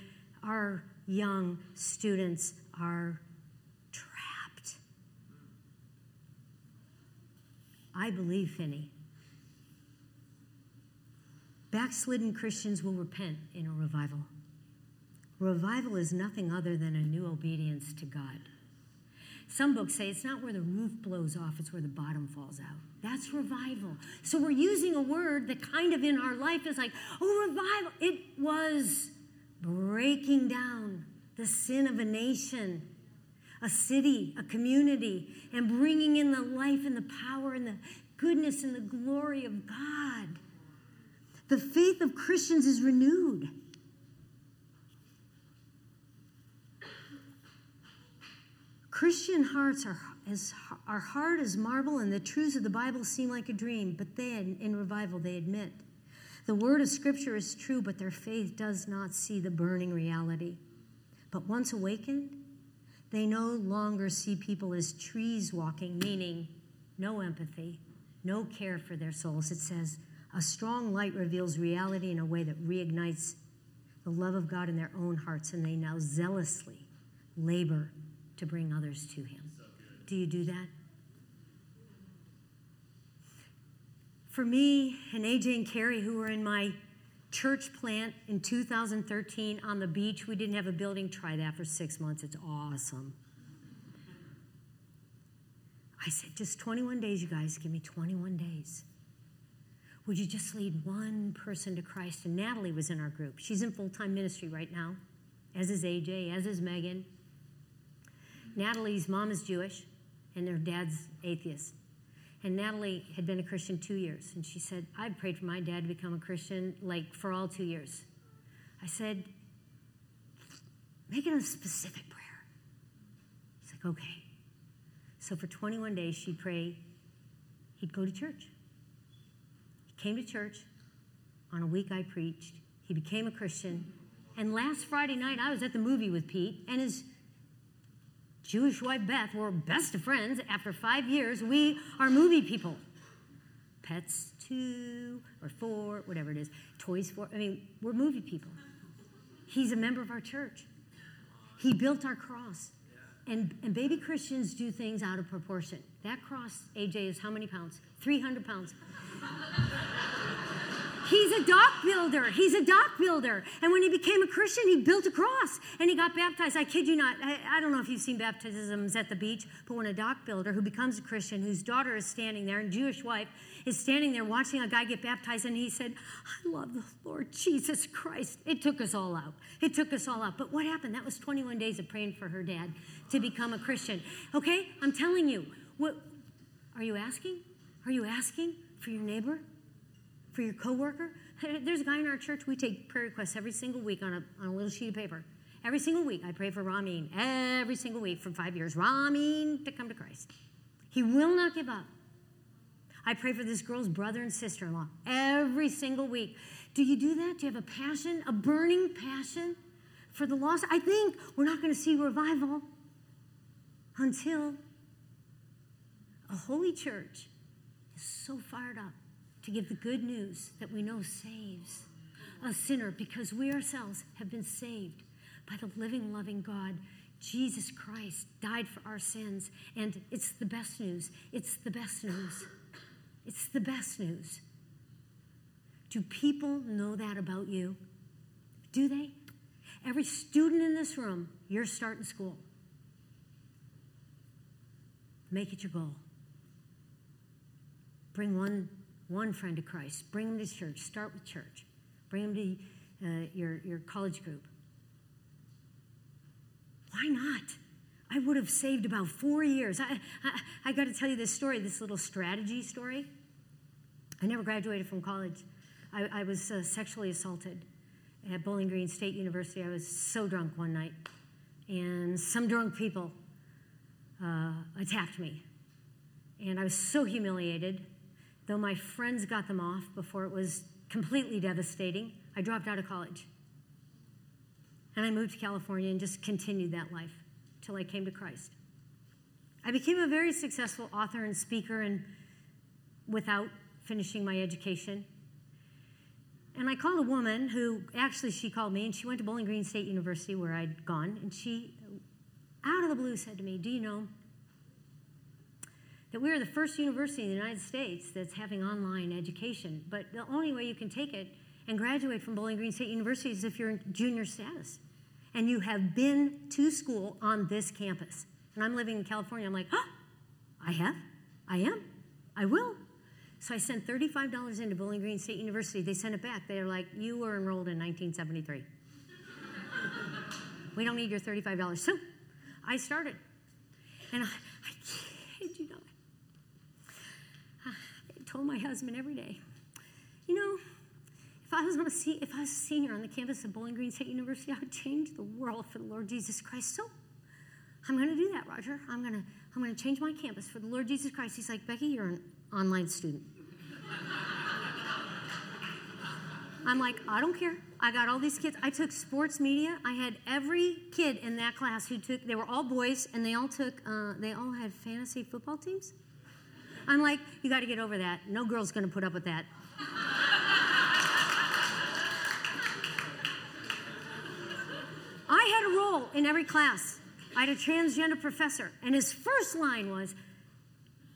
our young students are I believe, Finney. Backslidden Christians will repent in a revival. Revival is nothing other than a new obedience to God. Some books say it's not where the roof blows off, it's where the bottom falls out. That's revival. So we're using a word that kind of in our life is like, oh, revival. It was breaking down the sin of a nation, a city, a community, and bringing in the life and the power and the goodness and the glory of God. The faith of Christians is renewed. Christian hearts are as are hard as marble, and the truths of the Bible seem like a dream. But then, in revival, they admit the word of Scripture is true, but their faith does not see the burning reality. But once awakened, they no longer see people as trees walking, meaning no empathy, no care for their souls. It says, a strong light reveals reality in a way that reignites the love of God in their own hearts, and they now zealously labor to bring others to Him. Do you do that? for me and AJ and Carrie, who were in my church plant in 2013 on the beach, we didn't have a building. Try that for six months. It's awesome. I said, just 21 days, you guys. Give me 21 days. Would you just lead one person to Christ? And Natalie was in our group. She's in full time ministry right now, as is AJ, as is Megan. Natalie's mom is Jewish, and her dad's atheist. And Natalie had been a Christian two years. And she said, I've prayed for my dad to become a Christian like for all two years. I said, make it a specific prayer. He's like, okay. So for 21 days, she'd pray, he'd go to church. He came to church. On a week, I preached. He became a Christian. And last Friday night, I was at the movie with Pete, and his Jewish wife Beth were best of friends. After five years, we are movie people. Pets two or four, whatever it is, toys four. I mean, we're movie people. He's a member of our church. He built our cross. And, and baby Christians do things out of proportion. That cross, AJ, is how many pounds? 300 pounds. He's a dock builder. He's a dock builder. And when he became a Christian, he built a cross and he got baptized. I kid you not. I, I, don't know if you've seen baptisms at the beach, but when a dock builder who becomes a Christian, whose daughter is standing there, and Jewish wife is standing there watching a guy get baptized, and he said, I love the Lord Jesus Christ. It took us all out. It took us all out. But what happened? That was 21 days of praying for her dad to become a Christian. Okay? I'm telling you. What are you asking? Are you asking for your neighbor? For your coworker. There's a guy in our church, we take prayer requests every single week on a, on a little sheet of paper. Every single week, I pray for Ramin. Every single week for five years. Ramin to come to Christ. He will not give up. I pray for this girl's brother and sister in law every single week. Do you do that? Do you have a passion, a burning passion for the lost? I think we're not going to see revival until a holy church is so fired up to give the good news that we know saves a sinner because we ourselves have been saved by the living, loving God. Jesus Christ died for our sins, and it's the best news. It's the best news. It's the best news. Do people know that about you? Do they? Every student in this room, you're starting school. Make it your goal. Bring one one friend to Christ. Bring them to church. Start with church. Bring them to uh, your, your college group. Why not? I would have saved about four years. I, I, I got to tell you this story, this little strategy story. I never graduated from college. I, I was uh, sexually assaulted at Bowling Green State University. I was so drunk one night, and some drunk people uh, attacked me. And I was so humiliated. Though my friends got them off before it was completely devastating, I dropped out of college. And I moved to California and just continued that life till I came to Christ. I became a very successful author and speaker and without finishing my education. And I called a woman who actually she called me and she went to Bowling Green State University where I'd gone and she out of the blue said to me, "Do you know that we are the first university in the United States that's having online education. But the only way you can take it and graduate from Bowling Green State University is if you're in junior status and you have been to school on this campus. And I'm living in California. I'm like, oh, I have, I am, I will. So I sent $35 into Bowling Green State University. They sent it back. They were like, you were enrolled in 1973. we don't need your $35. So I started. And I, I kid you not, told my husband every day, you know, if I was on a se- if I was a senior on the campus of Bowling Green State University, I would change the world for the Lord Jesus Christ. So I'm going to do that, Roger. I'm going to I'm going to change my campus for the Lord Jesus Christ. He's like, Becky, you're an online student. I'm like, I don't care. I got all these kids. I took sports media. I had every kid in that class who took. They were all boys, and they all took. Uh, they all had fantasy football teams. I'm like, you got to get over that. No girl's going to put up with that. I had a role in every class. I had a transgender professor, and his first line was,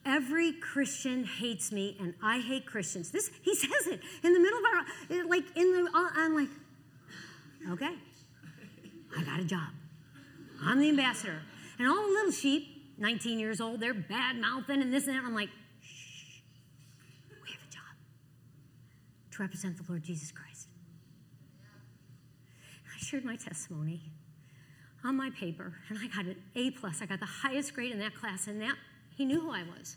Every Christian hates me, and I hate Christians. This he says it in the middle of our like in the. Uh, I'm like, okay, I got a job. I'm the ambassador, and all the little sheep, 19 years old, they're bad mouthing and this and that. I'm like, shh, we have a job to represent the Lord Jesus Christ. I shared my testimony on my paper, and I got an A plus. I got the highest grade in that class, and that he knew who I was.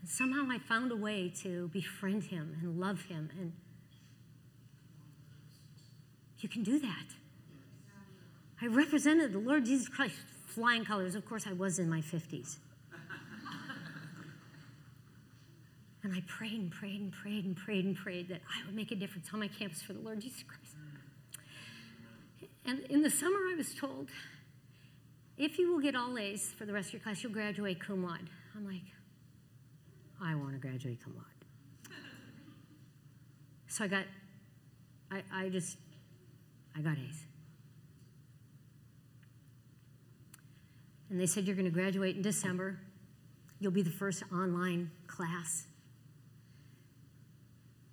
And somehow I found a way to befriend him and love him. And you can do that. I represented the Lord Jesus Christ flying colors. Of course, I was in my 50s. and I prayed and prayed and prayed and prayed and prayed that I would make a difference on my campus for the Lord Jesus Christ. And in the summer, I was told if you will get all A's for the rest of your class, you'll graduate cum laude. I'm like, I want to graduate cum laude. So I got, I, I just, I got A's. And they said, You're going to graduate in December. You'll be the first online class.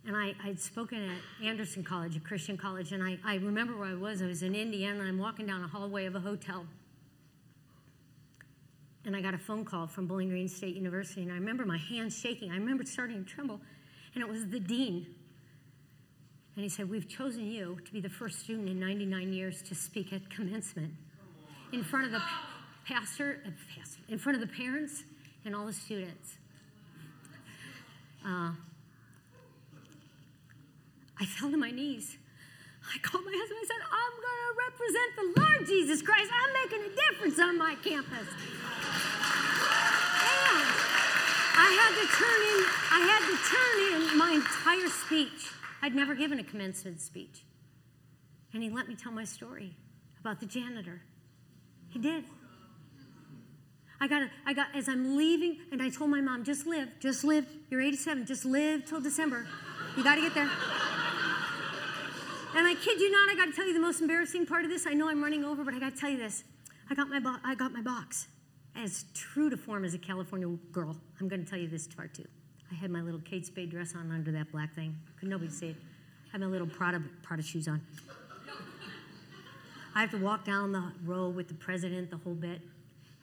And I, I'd spoken at Anderson College, a Christian college, and I, I remember where I was. I was in Indiana, and I'm walking down a hallway of a hotel and I got a phone call from Bowling Green State University, and I remember my hands shaking. I remember starting to tremble, and it was the dean. And he said, We've chosen you to be the first student in 99 years to speak at commencement in front of the pastor, uh, pastor in front of the parents and all the students. Uh, I fell to my knees. I called my husband. I said, I'm going to represent the Lord Jesus Christ. I'm making a difference on my campus. And I had to turn in, I had to turn in my entire speech. I'd never given a commencement speech. And he let me tell my story about the janitor. He did. I got, I got, as I'm leaving, and I told my mom, just live, just live. You're 87, just live till December. You got to get there. And I kid you not, I got to tell you the most embarrassing part of this. I know I'm running over, but I got to tell you this. I got my, bo- I got my box as true to form as a California girl, I'm going to tell you this part too. I had my little Kate Spade dress on under that black thing. Could nobody see it? I had my little Prada, Prada shoes on. I have to walk down the row with the president, the whole bit.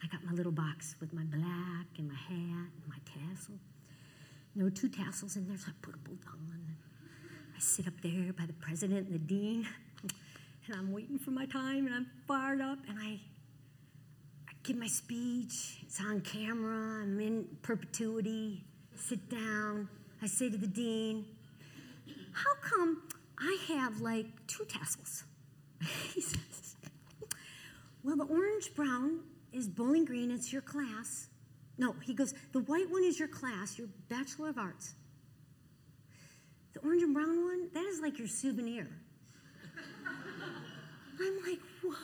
I got my little box with my black and my hat and my tassel. And there were two tassels in there, so I put them both on. I sit up there by the president and the dean, and I'm waiting for my time, and I'm fired up, and I give my speech. It's on camera. I'm in perpetuity. Sit down. I say to the dean, How come I have like two tassels? he says, Well, the orange brown is Bowling Green, it's your class. No, he goes, The white one is your class, your Bachelor of Arts. The orange and brown one, that is like your souvenir. I'm like, What?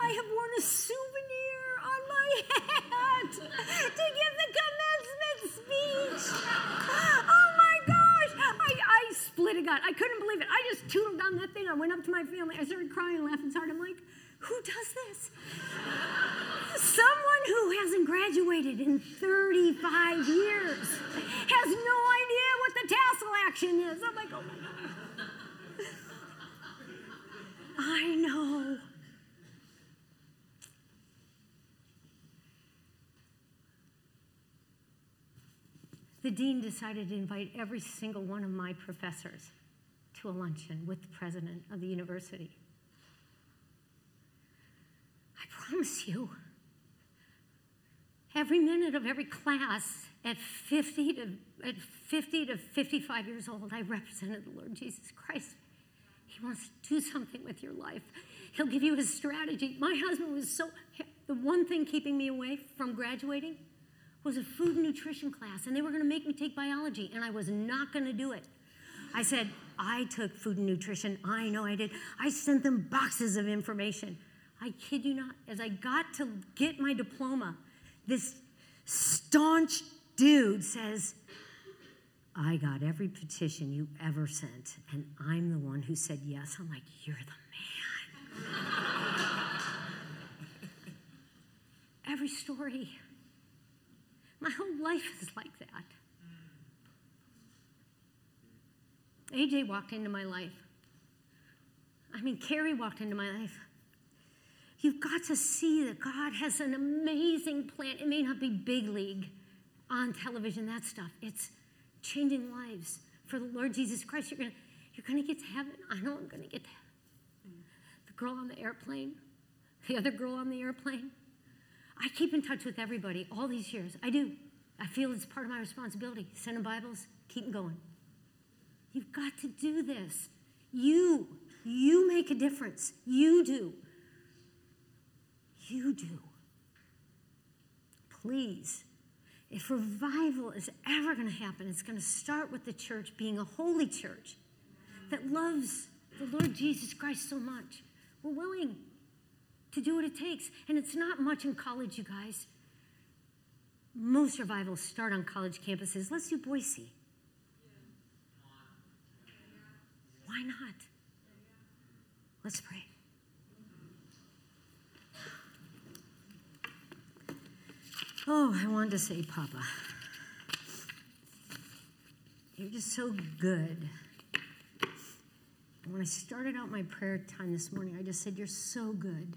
I have worn a souvenir on my hat to give the commencement speech. Oh my gosh. I, I split a gut. I couldn't believe it. I just tootled down that thing. I went up to my family. I started crying laughing so hard. I'm like, who does this? Someone who hasn't graduated in 35 years has no idea what the tassel action is. I'm like, oh my God. I know. the dean decided to invite every single one of my professors to a luncheon with the president of the university. I promise you, every minute of every class at 50 to, at 50 to 55 years old, I represented the Lord Jesus Christ. He wants to do something with your life. He'll give you a strategy. My husband was so, the one thing keeping me away from graduating was a food and nutrition class, and they were going to make me take biology, and I was not going to do it. I said, I took food and nutrition. I know I did. I sent them boxes of information. I kid you not, as I got to get my diploma, this staunch dude says, I got every petition you ever sent, and I'm the one who said yes. I'm like, You're the man. every story My whole life is like that. AJ walked into my life. I mean, Carrie walked into my life. You've got to see that God has an amazing plan. It may not be big league on television, that stuff. It's changing lives for the Lord Jesus Christ. You're gonna, you're gonna get to heaven. I know I'm gonna get to heaven. The girl on the airplane, the other girl on the airplane. I keep in touch with everybody all these years. I do. I feel it's part of my responsibility. Send them Bibles, keep going. You've got to do this. You, you make a difference. You do. You do. Please, if revival is ever going to happen, it's going to start with the church being a holy church that loves the Lord Jesus Christ so much. We're willing to do what it takes. And it's not much in college, you guys. Most revivals start on college campuses. Let's do Boise. Why not? Let's pray. Oh, I wanted to say, Papa, you're just so good. When I started out my prayer time this morning, I just said, You're so good.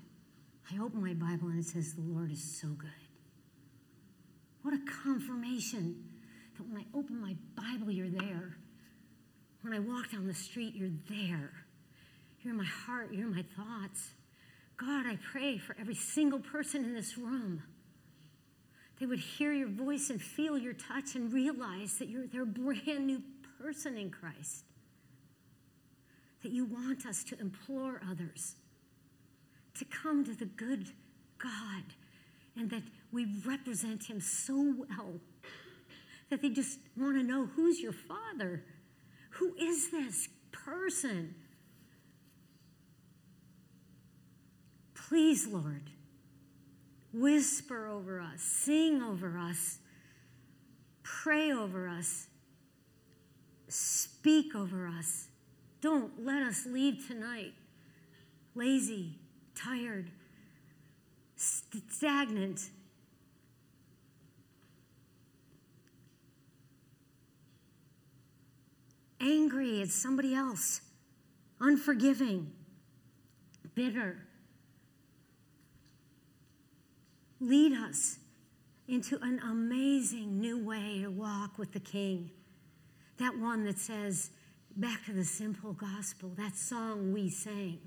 I open my Bible and it says, The Lord is so good. What a confirmation that when I open my Bible, you're there. When I walk down the street, you're there. You're in my heart, you're in my thoughts. God, I pray for every single person in this room. They would hear your voice and feel your touch and realize that you're their brand new person in Christ. That you want us to implore others to come to the good God and that we represent him so well that they just want to know who's your father? Who is this person? Please, Lord, whisper over us, sing over us, pray over us, speak over us. Don't let us leave tonight lazy, tired, stagnant. Angry at somebody else, unforgiving, bitter. Lead us into an amazing new way to walk with the King. That one that says, back to the simple gospel, that song we sang.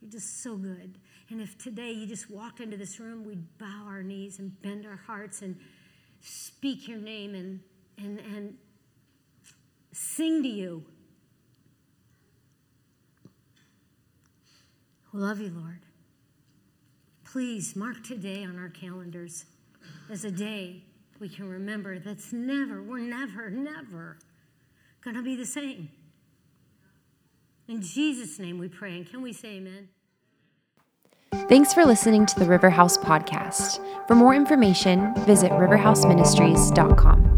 You're just so good. And if today you just walked into this room, we'd bow our knees and bend our hearts and speak your name and, and, and sing to you. We love you, Lord. Please mark today on our calendars as a day we can remember that's never, we're never, never going to be the same. In Jesus' name we pray. And can we say amen? Thanks for listening to the River House podcast. For more information, visit riverhouseministries.com.